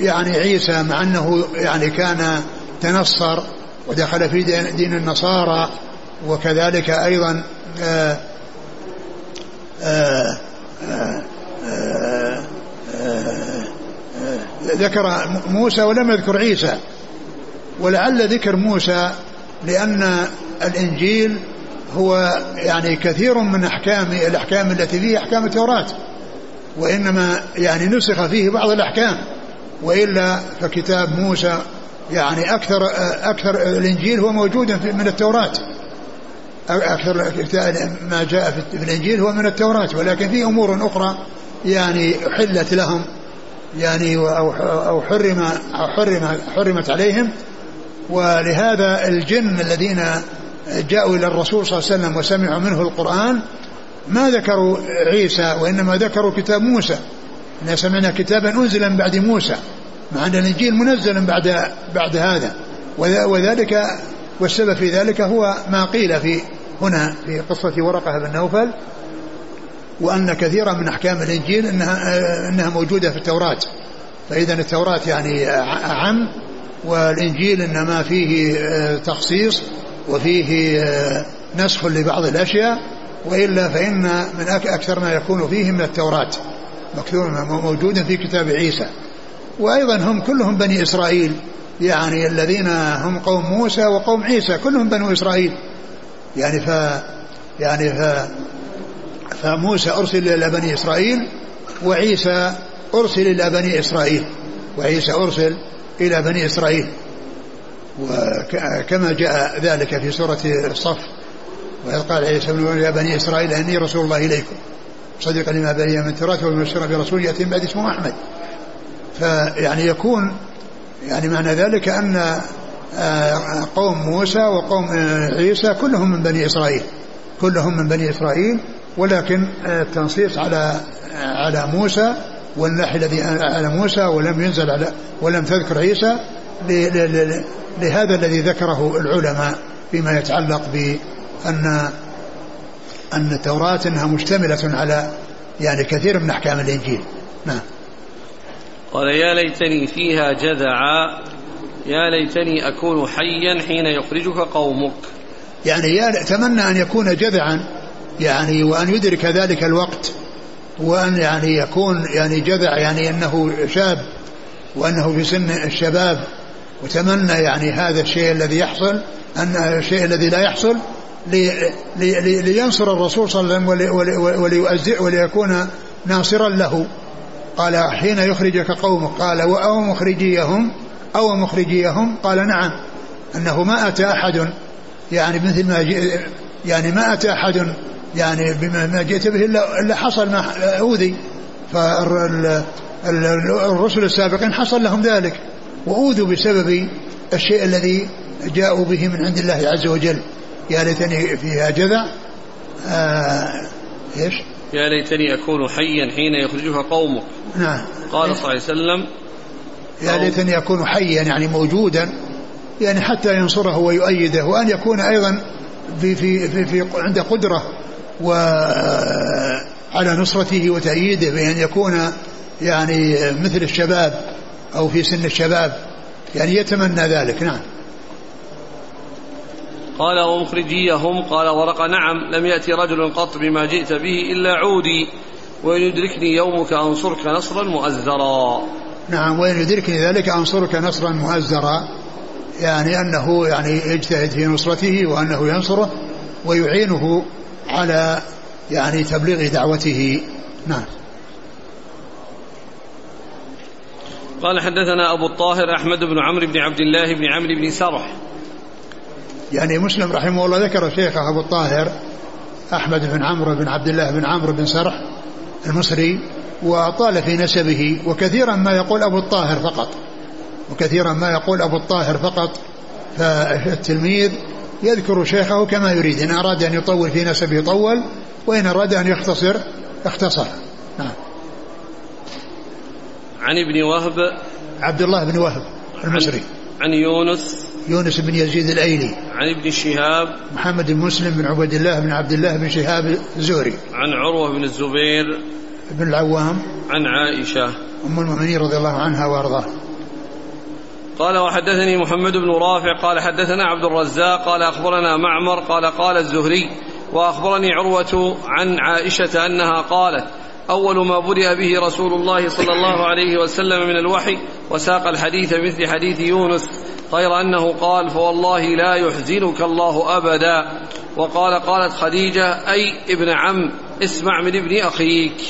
يعني عيسى مع أنه يعني كان تنصر ودخل في دين النصارى وكذلك أيضا آآ آآ آآ ذكر موسى ولم يذكر عيسى. ولعل ذكر موسى لأن الإنجيل هو يعني كثير من أحكام الأحكام التي فيه أحكام التوراة وإنما يعني نسخ فيه بعض الأحكام وإلا فكتاب موسى يعني أكثر أكثر الإنجيل هو موجود من التوراة. أكثر ما جاء في الإنجيل هو من التوراة ولكن في أمور أخرى يعني حلت لهم يعني أو حرم أو حرم حرمت عليهم. ولهذا الجن الذين جاءوا إلى الرسول صلى الله عليه وسلم وسمعوا منه القرآن ما ذكروا عيسى وإنما ذكروا كتاب موسى. إن سمعنا كتابا أنزل من بعد موسى مع أن الإنجيل منزل بعد بعد هذا. وذلك والسبب في ذلك هو ما قيل في هنا في قصة ورقة بن نوفل وأن كثيرا من أحكام الإنجيل إنها, إنها موجودة في التوراة. فإذا التوراة يعني أعم والإنجيل إنما فيه آه، تخصيص وفيه آه، نسخ لبعض الأشياء وإلا فإن من أكثر ما يكون فيه من التوراة مكتوب موجودا في كتاب عيسى. وأيضا هم كلهم بني إسرائيل يعني الذين هم قوم موسى وقوم عيسى كلهم بنو إسرائيل. يعني ف يعني ف فموسى أرسل إلى بني إسرائيل وعيسى أرسل إلى بني إسرائيل. وعيسى أرسل إلى بني إسرائيل. وكما جاء ذلك في سورة الصف وإذ قال عيسى بن يا بني إسرائيل إني رسول الله إليكم. صدق لما بني من تراث ومبشرا برسول يأتي بعد اسمه أحمد. فيعني يكون يعني معنى ذلك أن آه، قوم موسى وقوم آه، عيسى كلهم من بني إسرائيل. كلهم من بني إسرائيل ولكن آه، التنصيص على على موسى والنحي الذي على موسى ولم ينزل على ولم تذكر عيسى لهذا الذي ذكره العلماء فيما يتعلق بأن أن التوراة أنها مشتملة على يعني كثير من أحكام الإنجيل. نعم. قال يا ليتني فيها جذعا يا ليتني أكون حيا حين يخرجك قومك. يعني يا تمنى أن يكون جذعا يعني وأن يدرك ذلك الوقت. وأن يعني يكون يعني جذع يعني أنه شاب وأنه في سن الشباب وتمنى يعني هذا الشيء الذي يحصل أن الشيء الذي لا يحصل لي لي لينصر الرسول صلى الله عليه وسلم وليؤزع وليكون ناصرا له. قال حين يخرجك قومك؟ قال أو مخرجيهم؟ أو مخرجيهم؟ قال نعم. أنه ما أتى أحد يعني مثل ما يعني ما أتى أحد يعني بما جئت به إلا, إلا حصل ما أوذي. فالرسل السابقين حصل لهم ذلك. وأوذوا بسبب الشيء الذي جاءوا به من عند الله عز وجل. يا ليتني فيها جذع. آه إيش؟ يا ليتني أكون حيا حين يخرجها قومك. نعم. قال صلى الله عليه وسلم يا ليتني أكون حيا يعني موجودا يعني حتى ينصره ويؤيده وأن يكون أيضا في في في, في عنده قدرة وعلى نصرته وتأييده بأن يكون يعني مثل الشباب أو في سن الشباب يعني يتمنى ذلك. نعم. قال ومخرجيهم قال ورق نعم لم يأتي رجل قط بما جئت به إلا عودي وإن يدركني يومك أنصرك نصرا مؤزرا. نعم وإن يدركني ذلك أنصرك نصرا مؤزرا يعني أنه يعني يجتهد في نصرته وأنه ينصره ويعينه على يعني تبليغ دعوته. نعم. قال حدثنا أبو الطاهر أحمد بن عمرو بن عبد الله بن عمرو بن سرح. يعني مسلم رحمه الله ذكر شيخه أبو الطاهر أحمد بن عمرو بن عبد الله بن عمرو بن سرح المصري وطال في نسبه وكثيرا ما يقول أبو الطاهر فقط. وكثيرا ما يقول أبو الطاهر فقط. فالتلميذ يذكر شيخه كما يريد إن أراد أن يطول في نسبه طول وإن أراد أن يختصر اختصر. نعم. عن ابن وهب. عبد الله بن وهب المصري. عن يونس. يونس بن يزيد الأيلي. عن ابن شهاب. محمد بن مسلم بن عبد الله بن عبد الله بن شهاب الزهري. عن عروة بن الزبير. بن العوام. عن عائشة. أم المؤمنين رضي الله عنها وأرضاها. قال وحدثني محمد بن رافع قال حدثنا عبد الرزاق قال أخبرنا معمر قال قال الزهري وأخبرني عروة عن عائشة أنها قالت أول ما بدأ به رسول الله صلى الله عليه وسلم من الوحي وساق الحديث مثل حديث يونس غير أنه قال فوالله لا يحزنك الله أبدا وقال قالت خديجة أي ابن عم اسمع من ابن أخيك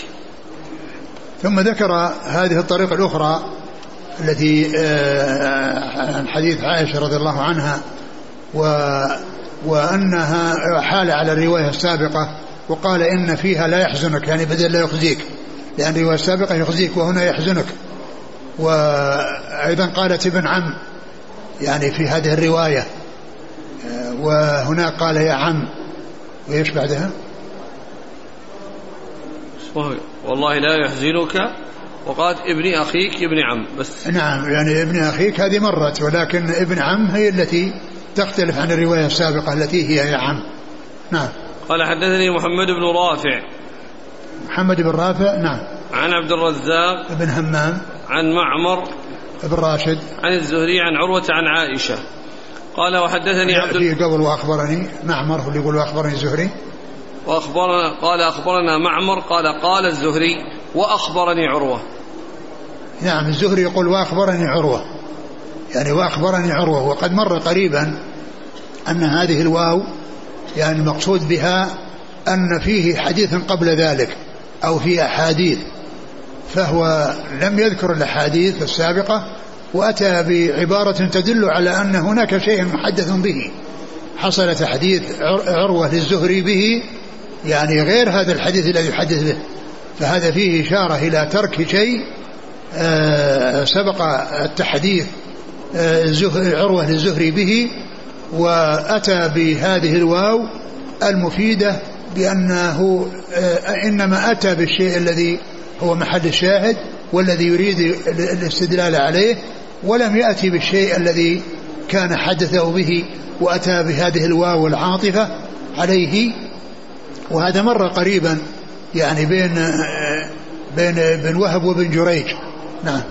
ثم ذكر هذه الطريقة الأخرى التي آه، عن حديث عائشة رضي الله عنها و وأنها حال على الرواية السابقة وقال إن فيها لا يحزنك يعني بدل لا يخزيك. لأن الرواية السابقة يخزيك وهنا يحزنك. وأيضا قالت ابن عم يعني في هذه الرواية وهناك قال يا عم وإيش بعدها؟ والله لا يحزنك وقالت ابن أخيك ابن عم بس. نعم يعني ابن أخيك هذه مرت ولكن ابن عم هي التي تختلف عن الرواية السابقة التي هي يا عم. نعم. قال حدثني محمد بن رافع. محمد بن رافع نعم. عن عبد الرزاق. بن همام. عن معمر. بن راشد. عن الزهري عن عروة عن عائشة. قال وحدثني عبد في قبل وأخبرني معمر هو اللي يقول وأخبرني الزهري. واخبرنا قال أخبرنا معمر قال قال الزهري وأخبرني عروة. نعم الزهري يقول وأخبرني عروة. يعني وأخبرني عروة وقد مر قريبا أن هذه الواو يعني المقصود بها أن فيه حديث قبل ذلك أو في أحاديث فهو لم يذكر الأحاديث السابقة وأتى بعبارة تدل على أن هناك شيء محدث به. حصل تحديث عروة للزهري به يعني غير هذا الحديث الذي يحدث به فهذا فيه إشارة إلى ترك شيء سبق التحديث آه، عروة للزهري به وأتى بهذه الواو المفيدة بأنه آه، إنما أتى بالشيء الذي هو محل الشاهد والذي يريد الاستدلال عليه ولم يأتي بالشيء الذي كان حدثه به وأتى بهذه الواو العاطفة عليه. وهذا مر قريبا يعني بين بين بن وهب وبن جريج. نعم.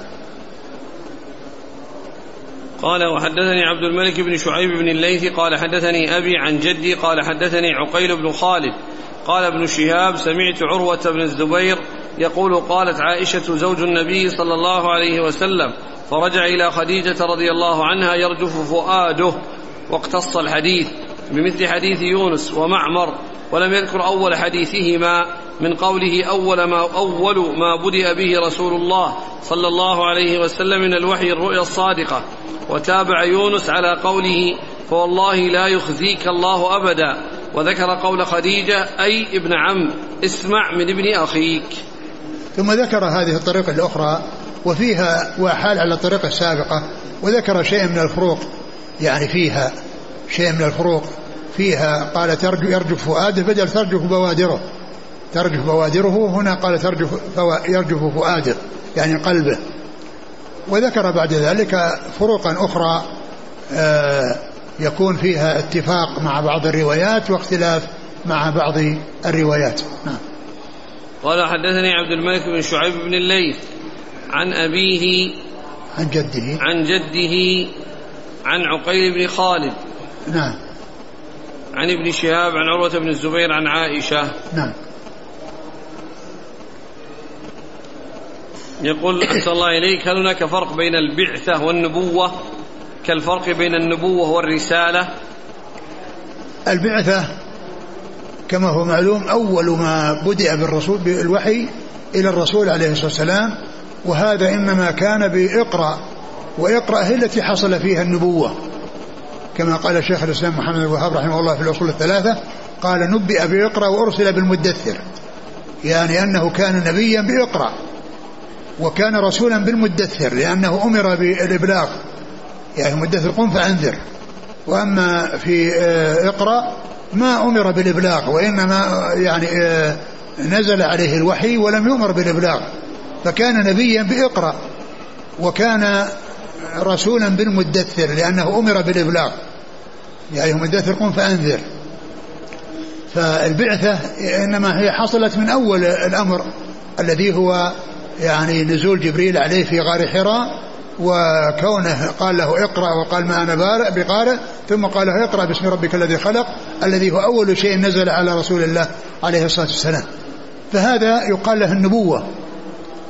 قال وحدثني عبد الملك بن شعيب بن الليث قال حدثني أبي عن جدي قال حدثني عقيل بن خالد قال ابن شهاب سمعت عروة بن الزبير يقول قالت عائشة زوج النبي صلى الله عليه وسلم فرجع إلى خديجة رضي الله عنها يرجف فؤاده واقتص الحديث بمثل حديث يونس ومعمر ولم يذكر أول حديثهما. من قوله أول ما أول ما بدأ به رسول الله صلى الله عليه وسلم من الوحي الرؤيا الصادقة. وتابع يونس على قوله فوالله لا يخزيك الله أبدا. وذكر قول خديجة أي ابن عم اسمع من ابن أخيك. ثم ذكر هذه الطريقة الأخرى وفيها وحال على الطريقة السابقة. وذكر شيء من الفروق يعني فيها شيء من الفروق فيها قال ترجو يرجف فؤاده بدل ترجف بوادره ترجف بوادره هنا قال ترجف يرجف فؤاده يعني قلبه. وذكر بعد ذلك فروقا أخرى آه، يكون فيها اتفاق مع بعض الروايات واختلاف مع بعض الروايات. نعم. قال حدثني عبد الملك بن شعيب بن الليث عن أبيه عن جده. عن جده عن عقيل بن خالد. نعم. عن ابن شهاب عن عروة بن الزبير عن عائشة. نعم. يقول أحسن الله إليك هل هناك فرق بين البعثة والنبوة؟ كالفرق بين النبوة والرسالة؟ البعثة كما هو معلوم أول ما بدأ بالرسول بالوحي إلى الرسول عليه الصلاة والسلام وهذا إنما كان بإقرأ وإقرأ هي التي حصل فيها النبوة. كما قال الشيخ الإسلام محمد بن الوهاب رحمه الله في الأصول الثلاثة قال نبئ بإقرأ وأرسل بالمدثر يعني أنه كان نبيا بإقرأ. وكان رسولا بالمدثر لأنه أمر بالإبلاغ. يعني مدثر قم فأنذر. وأما في آه، اقرأ ما أمر بالإبلاغ وإنما يعني آه، نزل عليه الوحي ولم يؤمر بالإبلاغ. فكان نبيا بإقرأ وكان رسولا بالمدثر لأنه أمر بالإبلاغ. يعني مدثر قم فأنذر. فالبعثة إنما هي حصلت من أول الأمر الذي هو يعني نزول جبريل عليه في غار حراء وكونه قال له اقرأ وقال ما أنا بارئ بقارئ ثم قال له اقرأ باسم ربك الذي خلق الذي هو أول شيء نزل على رسول الله عليه الصلاة والسلام. فهذا يقال له النبوة.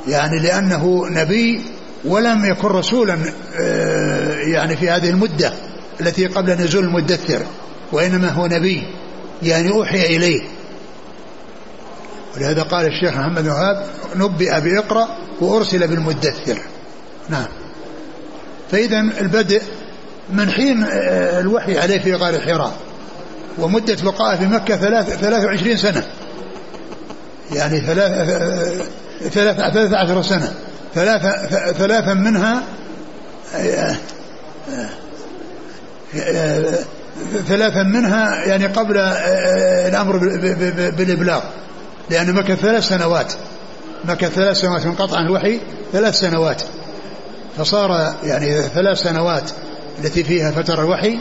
يعني لأنه نبي ولم يكن رسولا آه، يعني في هذه المدة التي قبل نزول المدثر وإنما هو نبي يعني أوحي إليه. ولهذا قال الشيخ محمد وهاب نبئ بإقرأ وأرسل بالمدثر. نعم. فإذا البدء من حين آه، الوحي عليه في غار حراء ومدة بقائه في مكة ثلاث 23 سنة. يعني ثلاث ثلاث 13 سنة. ثلاثة ثلاثا منها ثلاثا منها يعني قبل الأمر بالإبلاغ. لأن مكث ثلاث سنوات. مكث ثلاث سنوات منقطع عن الوحي ثلاث سنوات. فصار يعني ثلاث سنوات التي فيها فتر الوحي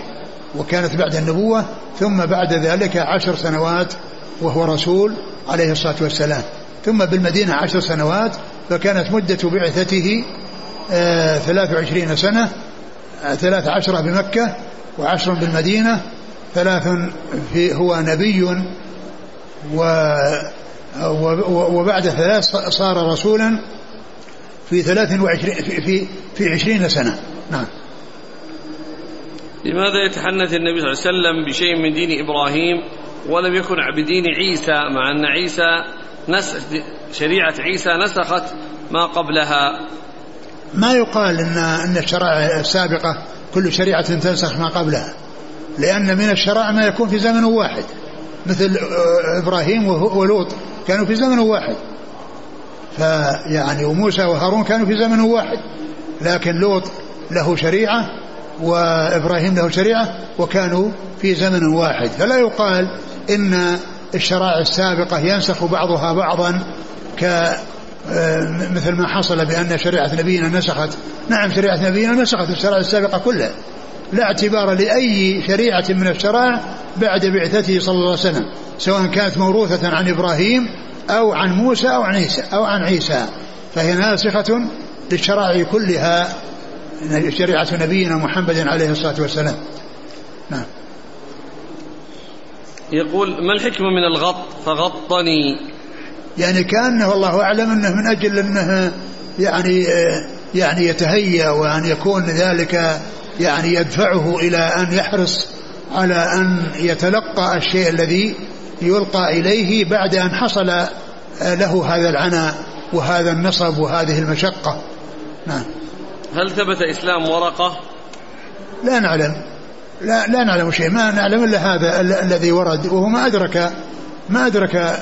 وكانت بعد النبوة ثم بعد ذلك عشر سنوات وهو رسول عليه الصلاة والسلام. ثم بالمدينة عشر سنوات فكانت مدة بعثته آه، ثلاث وعشرين سنة آه، ثلاث عشرة بمكة وعشر بالمدينة ثلاث في هو نبي و وبعد ثلاث صار رسولا في ثلاث وعشرين في, في, في عشرين سنة. نعم. لماذا يتحنث النبي صلى الله عليه وسلم بشيء من دين إبراهيم ولم يكن بدين عيسى؟ مع أن عيسى نس شريعة عيسى نسخت ما قبلها. ما يقال ان إن الشرائع السابقة كل شريعة تنسخ ما قبلها لأن من الشرائع ما يكون في زمن واحد. مثل إبراهيم ولوط. كانوا في زمن واحد. فيعني وموسى وهارون كانوا في زمن واحد. لكن لوط له شريعة وإبراهيم له شريعة وكانوا في زمن واحد. فلا يقال إن الشرائع السابقة ينسخ بعضها بعضا ك مثل ما حصل بأن شريعة نبينا نسخت. نعم شريعة نبينا نسخت الشرائع السابقة كلها. لا اعتبار لأي شريعة من الشرائع بعد بعثته صلى الله عليه وسلم سواء كانت موروثة عن إبراهيم أو عن موسى أو عن عيسى أو عن عيسى. فهي ناسخة للشرائع كلها شريعة نبينا محمد عليه الصلاة والسلام. نعم. يقول ما الحكمة من الغط؟ فغطني. يعني كأنه والله أعلم أنه من أجل أنه يعني يعني يتهيأ وأن يكون ذلك يعني يدفعه إلى أن يحرص على أن يتلقى الشيء الذي يلقى إليه بعد أن حصل له هذا العناء وهذا النصب وهذه المشقة. نعم. هل ثبت إسلام ورقة؟ لا نعلم. لا, لا نعلم شيء. ما نعلم إلا هذا الذي ورد وهو ما أدرك ما أدرك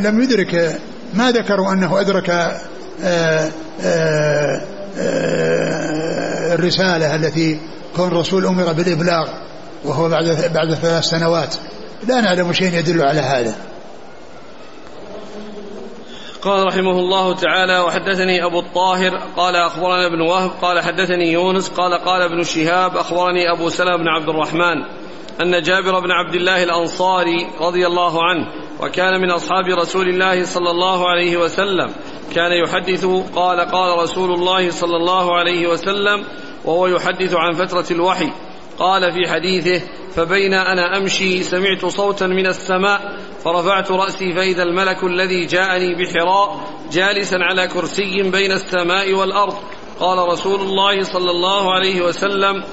لم يدرك ما ذكروا أنه أدرك آآ آه، آآ آه، آه، الرسالة التي كون رسول أمر بالإبلاغ. وهو بعد بعد ثلاث سنوات. لا نعلم شيء يدل على هذا. قال رحمه الله تعالى وحدثني أبو الطاهر قال أخبرنا ابن وهب قال حدثني يونس قال قال ابن شهاب أخبرني أبو سلمة بن عبد الرحمن أن جابر بن عبد الله الأنصاري رضي الله عنه وكان من أصحاب رسول الله صلى الله عليه وسلم كان يحدث قال قال رسول الله صلى الله عليه وسلم وهو يحدث عن فترة الوحي. قال في حديثه فبين أنا أمشي سمعت صوتا من السماء فرفعت رأسي فإذا الملك الذي جاءني بحراء جالسا على كرسي بين السماء والأرض. قال رسول الله صلى الله عليه وسلم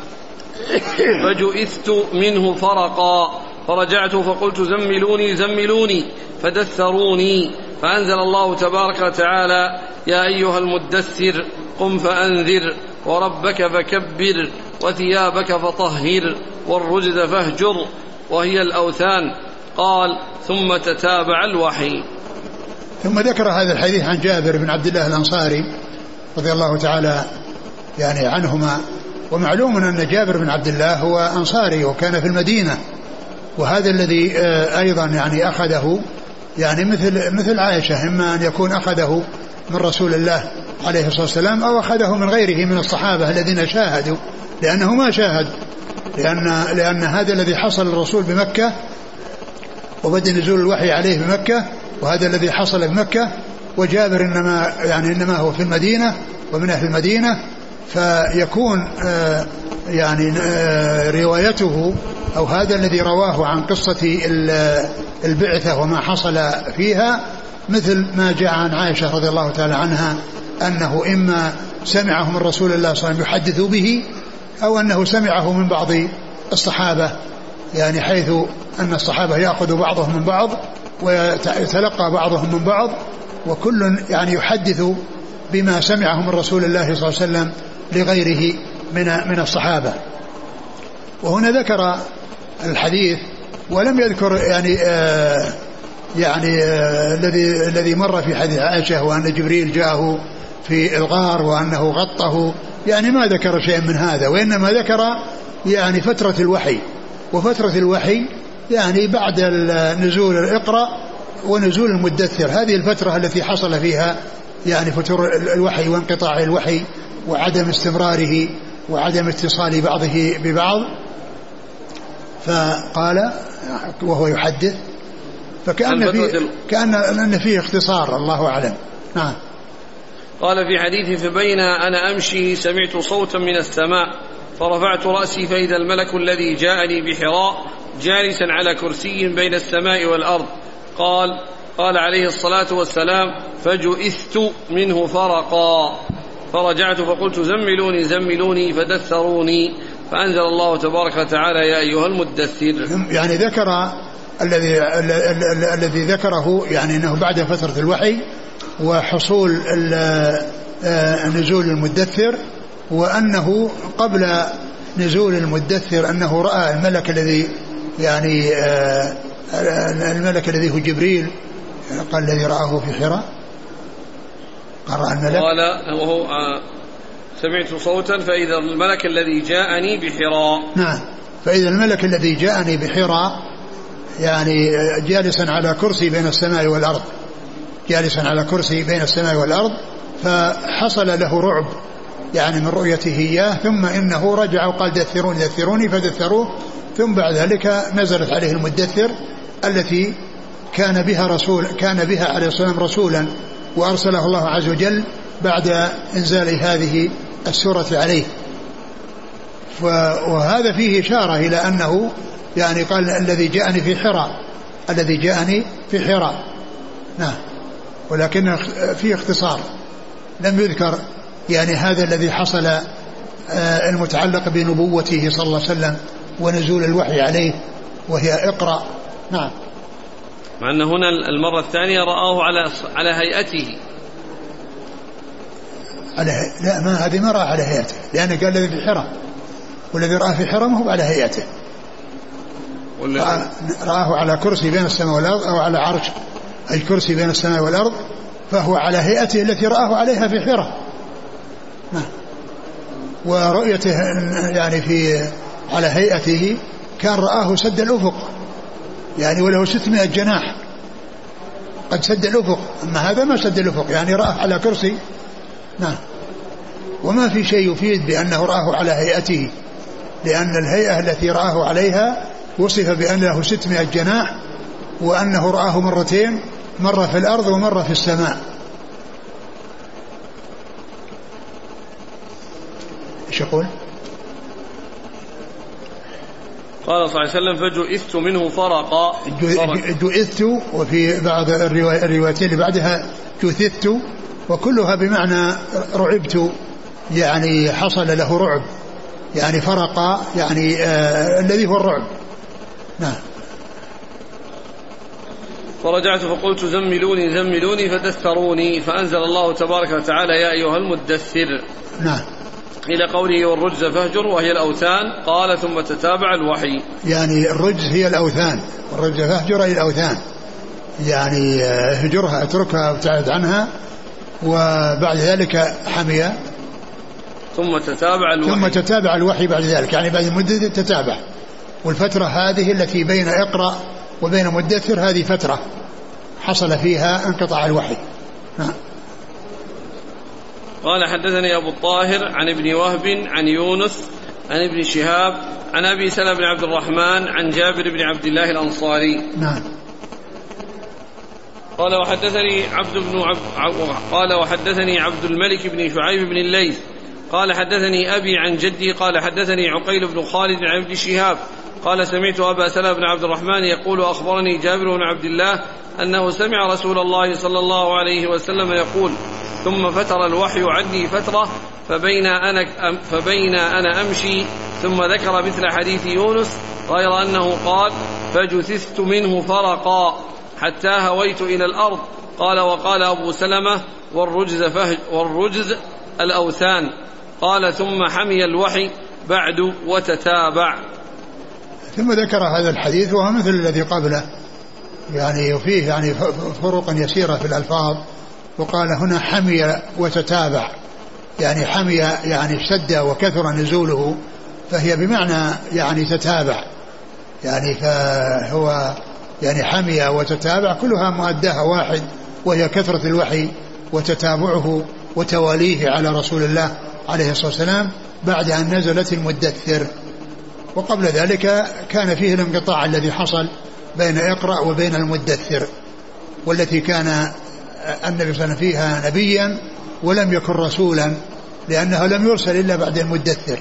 فجئثت منه فرقا فرجعت فقلت زملوني زملوني فدثروني. فأنزل الله تبارك وتعالى يا أيها المدثر قم فأنذر وربك فكبر. وثيابك فطهر والرجز فاهجر وهي الأوثان. قال ثم تتابع الوحي. ثم ذكر هذا الحديث عن جابر بن عبد الله الأنصاري رضي الله تعالى يعني عنهما. ومعلوم أن جابر بن عبد الله هو أنصاري وكان في المدينة. وهذا الذي آه، أيضا يعني أخذه يعني مثل مثل عائشة إما أن يكون أخذه من رسول الله. عليه الصلاة والسلام أو أخذه من غيره من الصحابة الذين شاهدوا لأنه ما شاهد لأن لأن هذا الذي حصل الرسول بمكة وبدأ نزول الوحي عليه بمكة وهذا الذي حصل بمكة وجابر إنما يعني إنما هو في المدينة ومن أهل المدينة فيكون آه، يعني آه، روايته أو هذا الذي رواه عن قصة البعثة وما حصل فيها مثل ما جاء عن عائشة رضي الله تعالى عنها أنه إما سمعه من رسول الله صلى الله عليه وسلم يحدث به أو أنه سمعه من بعض الصحابة يعني حيث أن الصحابة يأخذ بعضهم من بعض ويتلقى بعضهم من بعض وكل يعني يحدث بما سمعه من رسول الله صلى الله عليه وسلم لغيره من من الصحابة. وهنا ذكر الحديث ولم يذكر يعني آه يعني آه الذي الذي مر في حديث عائشة وأن جبريل جاءه في الغار وأنه غطه. يعني ما ذكر شيئا من هذا وإنما ذكر يعني فترة الوحي. وفترة الوحي يعني بعد نزول الإقرأ ونزول المدثر. هذه الفترة التي حصل فيها يعني فتور الوحي وانقطاع الوحي وعدم استمراره وعدم اتصال بعضه ببعض. فقال وهو يحدث. فكأن في كأن أن فيه اختصار الله أعلم. نعم. قال في حديث فبين أنا أمشي سمعت صوتا من السماء فرفعت رأسي فإذا الملك الذي جاءني بحراء جالسا على كرسي بين السماء والأرض. قال قال عليه الصلاة والسلام فجئثت منه فرقا. فرجعت فقلت زملوني زملوني فدثروني. فأنزل الله تبارك وتعالى يا أيها المدثر. يعني ذكر الذي الذي ذكره يعني إنه بعد فترة الوحي وحصول آه، نزول المدثر وأنه قبل نزول المدثر أنه رأى الملك الذي يعني آه، الملك الذي هو جبريل قال الذي رآه في حراء قال رأى الملك. قال وهو آه، سمعت صوتا فإذا الملك الذي جاءني بحراء نعم. فإذا الملك الذي جاءني بحراء يعني جالسا على كرسي بين السماء والأرض. جالسا على كرسي بين السماء والأرض فحصل له رعب يعني من رؤيته إياه ثم إنه رجع وقال دثروني دثروني فدثروه ثم بعد ذلك نزلت عليه المدثر التي كان بها رسول كان بها عليه الصلاة والسلام رسولا وأرسله الله عز وجل بعد إنزال هذه السورة عليه. وهذا فيه إشارة إلى أنه يعني قال الذي جاءني في حراء الذي جاءني في حراء. نعم. ولكن فيه اختصار. لم يذكر يعني هذا الذي حصل آه، المتعلق بنبوته صلى الله عليه وسلم ونزول الوحي عليه وهي اقرأ. نعم. مع أن هنا المرة الثانية رآه على على هيئته. على لا ما هذه ما رأى على هيئته لأنه قال الذي في حرم. والذي رآه في حرم هو على هيئته. رآه على كرسي بين السماء والأرض أو على عرش الكرسي بين السماء والأرض فهو على هيئته التي رآه عليها في حرة ورؤيته يعني في على هيئته كان رآه سد الأفق. يعني وله 600 جناح قد سد الأفق. أما هذا ما سد الأفق يعني رآه على كرسي. نعم وما في شيء يفيد بأنه رآه على هيئته لأن الهيئة التي رآه عليها وصف بأن له 600 جناح وأنه رآه مرتين مرة في الأرض ومرة في السماء. إيش يقول؟ قال صلى الله عليه وسلم فجئثت منه فرقا. جئثت وفي بعض الروايتين اللي بعدها جثثت وكلها بمعنى رعبت. يعني حصل له رعب. يعني فرق يعني آه الذي هو الرعب. نعم. فرجعت فقلت زملوني زملوني فدثروني فأنزل الله تبارك وتعالى يا أيها المدثر. نعم. إلى قوله والرجز فاهجر وهي الأوثان قال ثم تتابع الوحي. يعني الرجز هي الأوثان الرجز فاهجر هي الأوثان. يعني اهجرها اتركها وابتعد عنها وبعد ذلك حمي ثم تتابع الوحي. ثم تتابع الوحي بعد ذلك. يعني بعد مدة تتابع. والفترة هذه التي بين اقرأ وبين مدثر هذه فترة حصل فيها انقطاع الوحي. قال حدثني أبو الطاهر عن ابن وهب عن يونس عن ابن شهاب عن أبي سلمة بن عبد الرحمن عن جابر بن عبد الله الأنصاري. نعم. قال وحدثني عبد بن عبد قال وحدثني عبد الملك بن شعيب بن الليث. قال حدثني أبي عن جدي قال حدثني عقيل بن خالد عن ابن شهاب. قال سمعت أبا سلمة بن عبد الرحمن يقول أخبرني جابر بن عبد الله أنه سمع رسول الله صلى الله عليه وسلم يقول ثم فتر الوحي عني فترة فبين أنا, فبين أنا أمشي ثم ذكر مثل حديث يونس غير أنه قال فجثثت منه فرقا حتى هويت إلى الأرض. قال وقال أبو سلمة والرجز, فهج والرجز الأوثان. قال ثم حمي الوحي بعد وتتابع. ثم ذكر هذا الحديث وهو مثل الذي قبله. يعني وفيه يعني فرق يسيرة في الألفاظ. وقال هنا حمي وتتابع. يعني حمي يعني اشتد وكثر نزوله. فهي بمعنى يعني تتابع. يعني فهو يعني حمية وتتابع. كلها مؤداها واحد وهي كثرة الوحي وتتابعه وتواليه على رسول الله عليه الصلاة والسلام بعد أن نزلت المدثر. وقبل ذلك كان فيه الانقطاع الذي حصل بين اقرأ وبين المدثر والتي كان النبي صلى الله عليه وسلم فيها نبيا ولم يكن رسولا لأنه لم يرسل إلا بعد المدثر.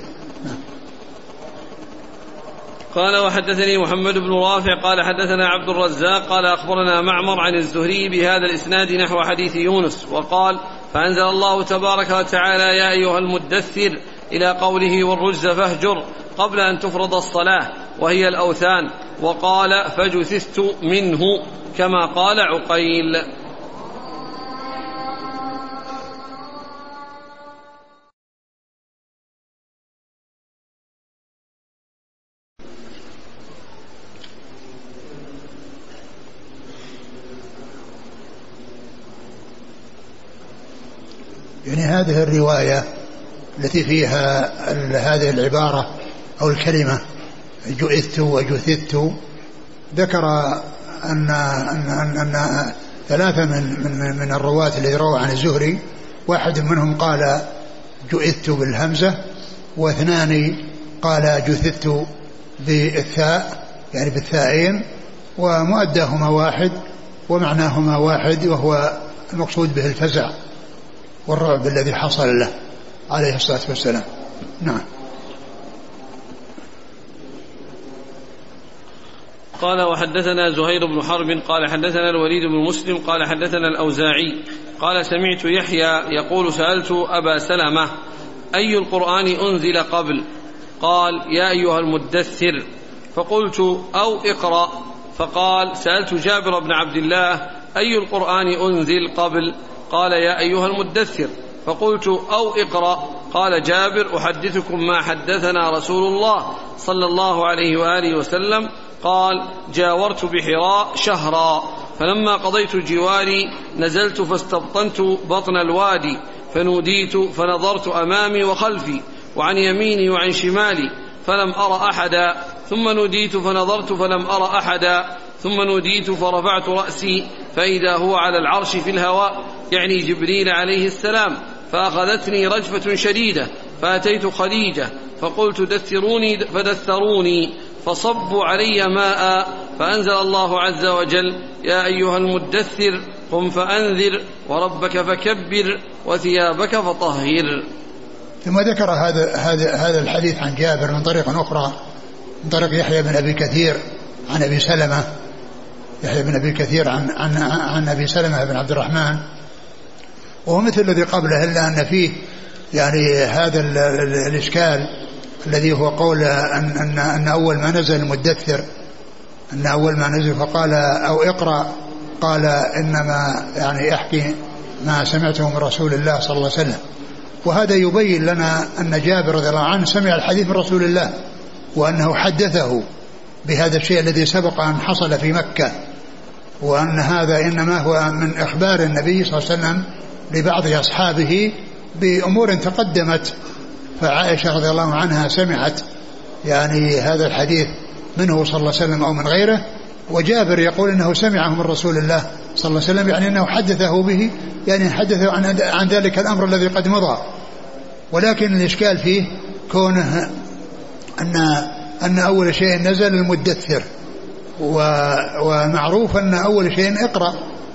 قال وحدثني محمد بن رافع قال حدثنا عبد الرزاق قال أخبرنا معمر عن الزهري بهذا الإسناد نحو حديث يونس وقال فأنزل الله تبارك وتعالى يا أيها المدثر إلى قوله والرجز فاهجر قبل أن تفرض الصلاة وهي الأوثان وقال فجثثت منه كما قال عقيل. يعني هذه الرواية التي فيها هذه العبارة أو الكلمة جئثت وجثثت. ذكر أن أن أن, أن ثلاثة من من من الرواة الذي رووا عن الزهري. واحد منهم قال جئثت بالهمزة واثنان قال جثثت بالثاء يعني بالثائين. ومؤداهما واحد ومعناهما واحد وهو المقصود به الفزع والرعب الذي حصل له. عليه الصلاة والسلام. نعم. قال وحدثنا زهير بن حرب قال حدثنا الوليد بن مسلم قال حدثنا الأوزاعي قال سمعت يحيى يقول سألت أبا سلمة أي القرآن أنزل قبل؟ قال يا أيها المدثر. فقلت أو اقرأ. فقال سألت جابر بن عبد الله أي القرآن أنزل قبل؟ قال يا أيها المدثر. فقلت أو اقرأ. قال جابر أحدثكم ما حدثنا رسول الله صلى الله عليه وآله وسلم. قال جاورت بحراء شهرا. فلما قضيت جواري نزلت فاستبطنت بطن الوادي فنوديت فنظرت أمامي وخلفي وعن يميني وعن شمالي فلم ار أحدا. ثم نوديت فنظرت فلم ار أحدا. ثم نوديت فرفعت رأسي فإذا هو على العرش في الهواء. يعني جبريل عليه السلام فأخذتني رجفة شديدة فأتيت خديجة فقلت دثروني فدثروني فصبوا علي ماء فأنزل الله عز وجل يا أيها المدثر قم فأنذر وربك فكبر وثيابك فطهر. ثم ذكر هذا هذا هذا الحديث عن جابر من طريق أخرى من طريق يحيى بن أبي كثير عن أبي سلمة يحيى بن أبي كثير عن عن عن أبي سلمة بن عبد الرحمن وهو مثل الذي قبله إلا أن فيه يعني هذا الإشكال الذي هو قول أن, أن, أن أول ما نزل المدثر أن أول ما نزل فقال أو اقرأ قال إنما يعني أحكي ما سمعته من رسول الله صلى الله عليه وسلم. وهذا يبين لنا أن جابر رضي الله عنه سمع الحديث من رسول الله وأنه حدثه بهذا الشيء الذي سبق أن حصل في مكة وأن هذا إنما هو من إخبار النبي صلى الله عليه وسلم لبعض أصحابه بأمور تقدمت. فعائشة رضي الله عنها سمعت يعني هذا الحديث منه صلى الله عليه وسلم أو من غيره وجابر يقول إنه سمعه من رسول الله صلى الله عليه وسلم يعني إنه حدثه به يعني حدثه عن عن ذلك الأمر الذي قد مضى. ولكن الإشكال فيه كونه أن أن أول شيء نزل المدثر ومعروف أن أول شيء اقرأ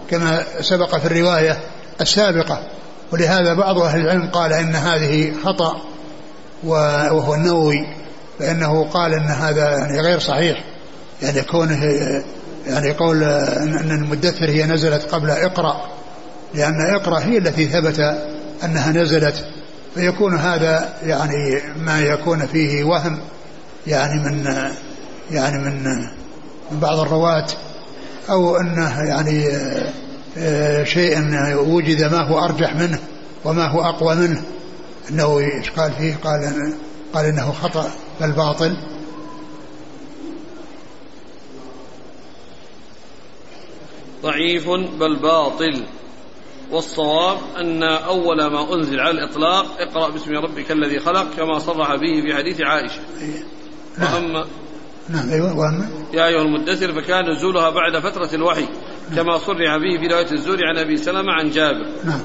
كما سبق في الرواية. السابقة. ولهذا بعض أهل العلم قال إن هذه خطأ وهو النووي فإنه قال أن هذا يعني غير صحيح. يعني كونه يعني قول أن المدثر هي نزلت قبل اقرأ. لأن اقرأ هي التي ثبت أنها نزلت. فيكون هذا يعني ما يكون فيه وهم يعني من يعني من من بعض الرواة أو أنه يعني شيء وجد ما هو أرجح منه وما هو أقوى منه. النووي إيش قال فيه؟ قال قال إنه خطأ بل باطل. ضعيف بل باطل. والصواب أن أول ما أنزل على الإطلاق اقرأ باسم ربك الذي خلق كما صرح به في حديث عائشة. نعم. وأما نعم أيوة وأما؟ يا أيها المدثر فكان نزولها بعد فترة الوحي. كما صرح به في رواية الزهري عن أبي سلمة عن جابر. نعم.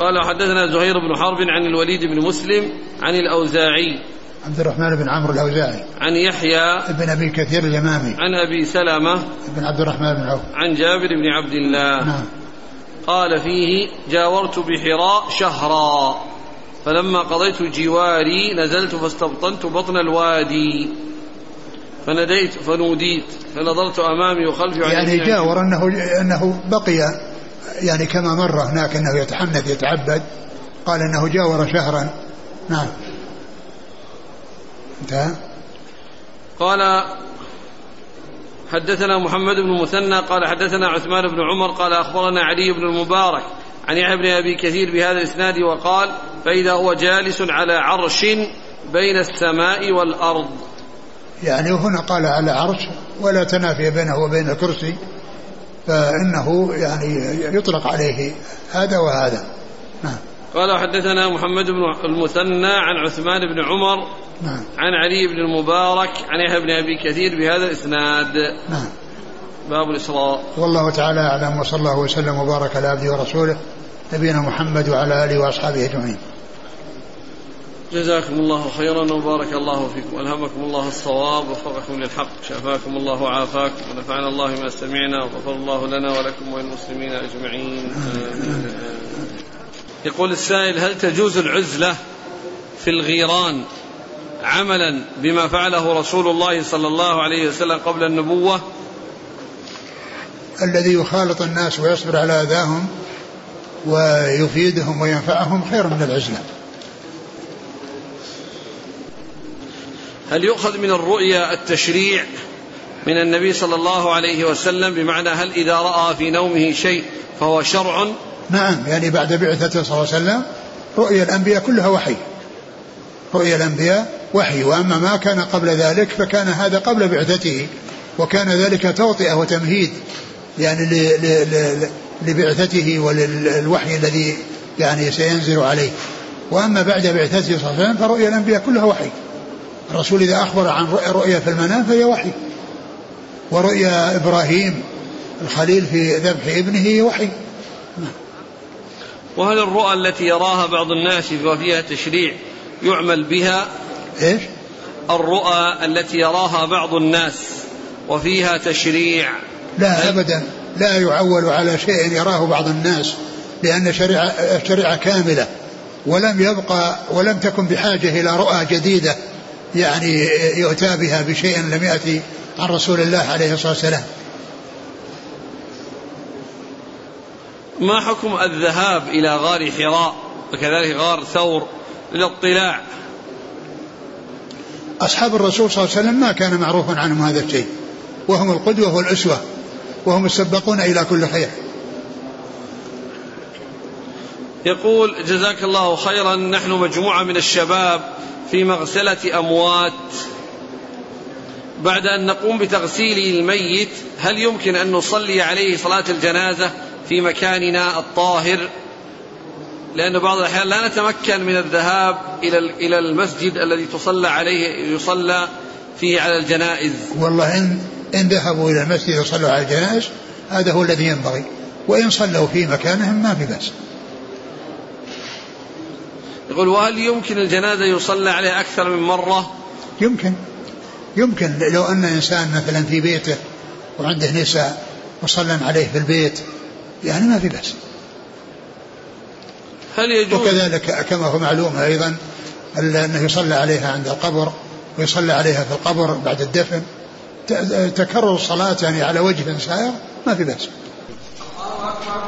قال حدثنا زهير بن حرب عن الوليد بن مسلم عن الأوزاعي. عبد الرحمن بن عمرو الأوزاعي. عن يحيى بن أبي كثير اليمامي. عن أبي سلمة بن عبد الرحمن بن عوف. عن جابر بن عبد الله. نعم. قال فيه جاورت بحراء شهرا. فلما قضيت جواري نزلت فاستبطنت بطن الوادي. فناديت فنوديت فنظرت أمامي وخلفي يعني. جاور أنه أنه بقي يعني كما مر هناك أنه يتحنث يتعبد. قال أنه جاور شهرا. نعم. انتهى. قال حدثنا محمد بن مثنى قال حدثنا عثمان بن عمر قال أخبرنا علي بن المبارك عن يحيى بن أبي كثير بهذا الإسناد وقال فإذا هو جالس على عرش بين السماء والأرض. يعني هنا قال على عرش ولا تنافي بينه وبين الكرسي فإنه يعني يطلق عليه هذا وهذا. نعم. قال حدثنا محمد بن المثنى عن عثمان بن عمر نعم. عن علي بن المبارك عن يحيى بن أبي كثير بهذا الإسناد. نعم. باب الإسراء. والله تعالى أعلم وصلى الله وسلم وبارك على عبده ورسوله نبينا محمد وعلى آله وأصحابه أجمعين. جزاكم الله خيرا وبارك الله فيكم. ألهمكم الله الصواب ووفقكم للحق. شفاكم الله وعافاكم ونفعنا الله ما سمعنا وغفر الله لنا ولكم وللمسلمين أجمعين. يقول السائل هل تجوز العزلة في الغيران عملا بما فعله رسول الله صلى الله عليه وسلم قبل النبوة؟ الذي يخالط الناس ويصبر على أذاهم ويفيدهم وينفعهم خير من العزلة. هل يؤخذ من الرؤيا التشريع من النبي صلى الله عليه وسلم بمعنى هل إذا رأى في نومه شيء فهو شرع؟ نعم يعني بعد بعثته صلى الله عليه وسلم رؤيا الأنبياء كلها وحي. رؤيا الأنبياء وحي وأما ما كان قبل ذلك فكان هذا قبل بعثته وكان ذلك توطئة وتمهيد. يعني ل- ل- ل- لبعثته وللوحي الذي يعني سينزل عليه. وأما بعد بعثته صلى الله عليه وسلم فرؤيا الأنبياء كلها وحي. الرسول إذا أخبر عن رؤ- رؤيا في المنام فهي وحي. ورؤيا إبراهيم الخليل في ذبح ابنه وحي. وهل الرؤى التي يراها بعض الناس وفيها تشريع يعمل بها؟ إيش؟ الرؤى التي يراها بعض الناس وفيها تشريع لا أبدا لا يعول على شيء يراه بعض الناس لأن شريعة الشريعه كاملة ولم يبقى ولم تكن بحاجة إلى رؤى جديدة يعني يؤتى بها بشيء لم يأتي عن رسول الله عليه الصلاة والسلام. ما حكم الذهاب إلى غار حراء وكذلك غار ثور للاطلاع أصحاب الرسول صلى الله عليه وسلم ما كان معروفا عنهم هذا الشيء وهم القدوة والأسوة وهم السباقون إلى كل خير. يقول جزاك الله خيرا نحن مجموعة من الشباب في مغسلة أموات. بعد أن نقوم بتغسيل الميت هل يمكن أن نصلي عليه صلاة الجنازة في مكاننا الطاهر؟ لأن بعض الأحيان لا نتمكن من الذهاب إلى إلى المسجد الذي تصلى عليه يصلى فيه على الجنائز. والله إن إن ذهبوا إلى المسجد وصلوا على الجنائز هذا هو الذي ينبغي. وإن صلوا في مكانهم ما في بأس. يقول وهل يمكن الجنازة يصلى عليها أكثر من مرة؟ يمكن. يمكن لو أن إنسان مثلا في بيته وعنده نساء وصلى عليه في البيت يعني ما في بأس. هل يجوز؟ وكذلك كما هو معلوم أيضا أنه يصلى عليها عند القبر ويصلى عليها في القبر بعد الدفن. تكرر الصلاة يعني على وجه سائر ما في بأس. الله أكبر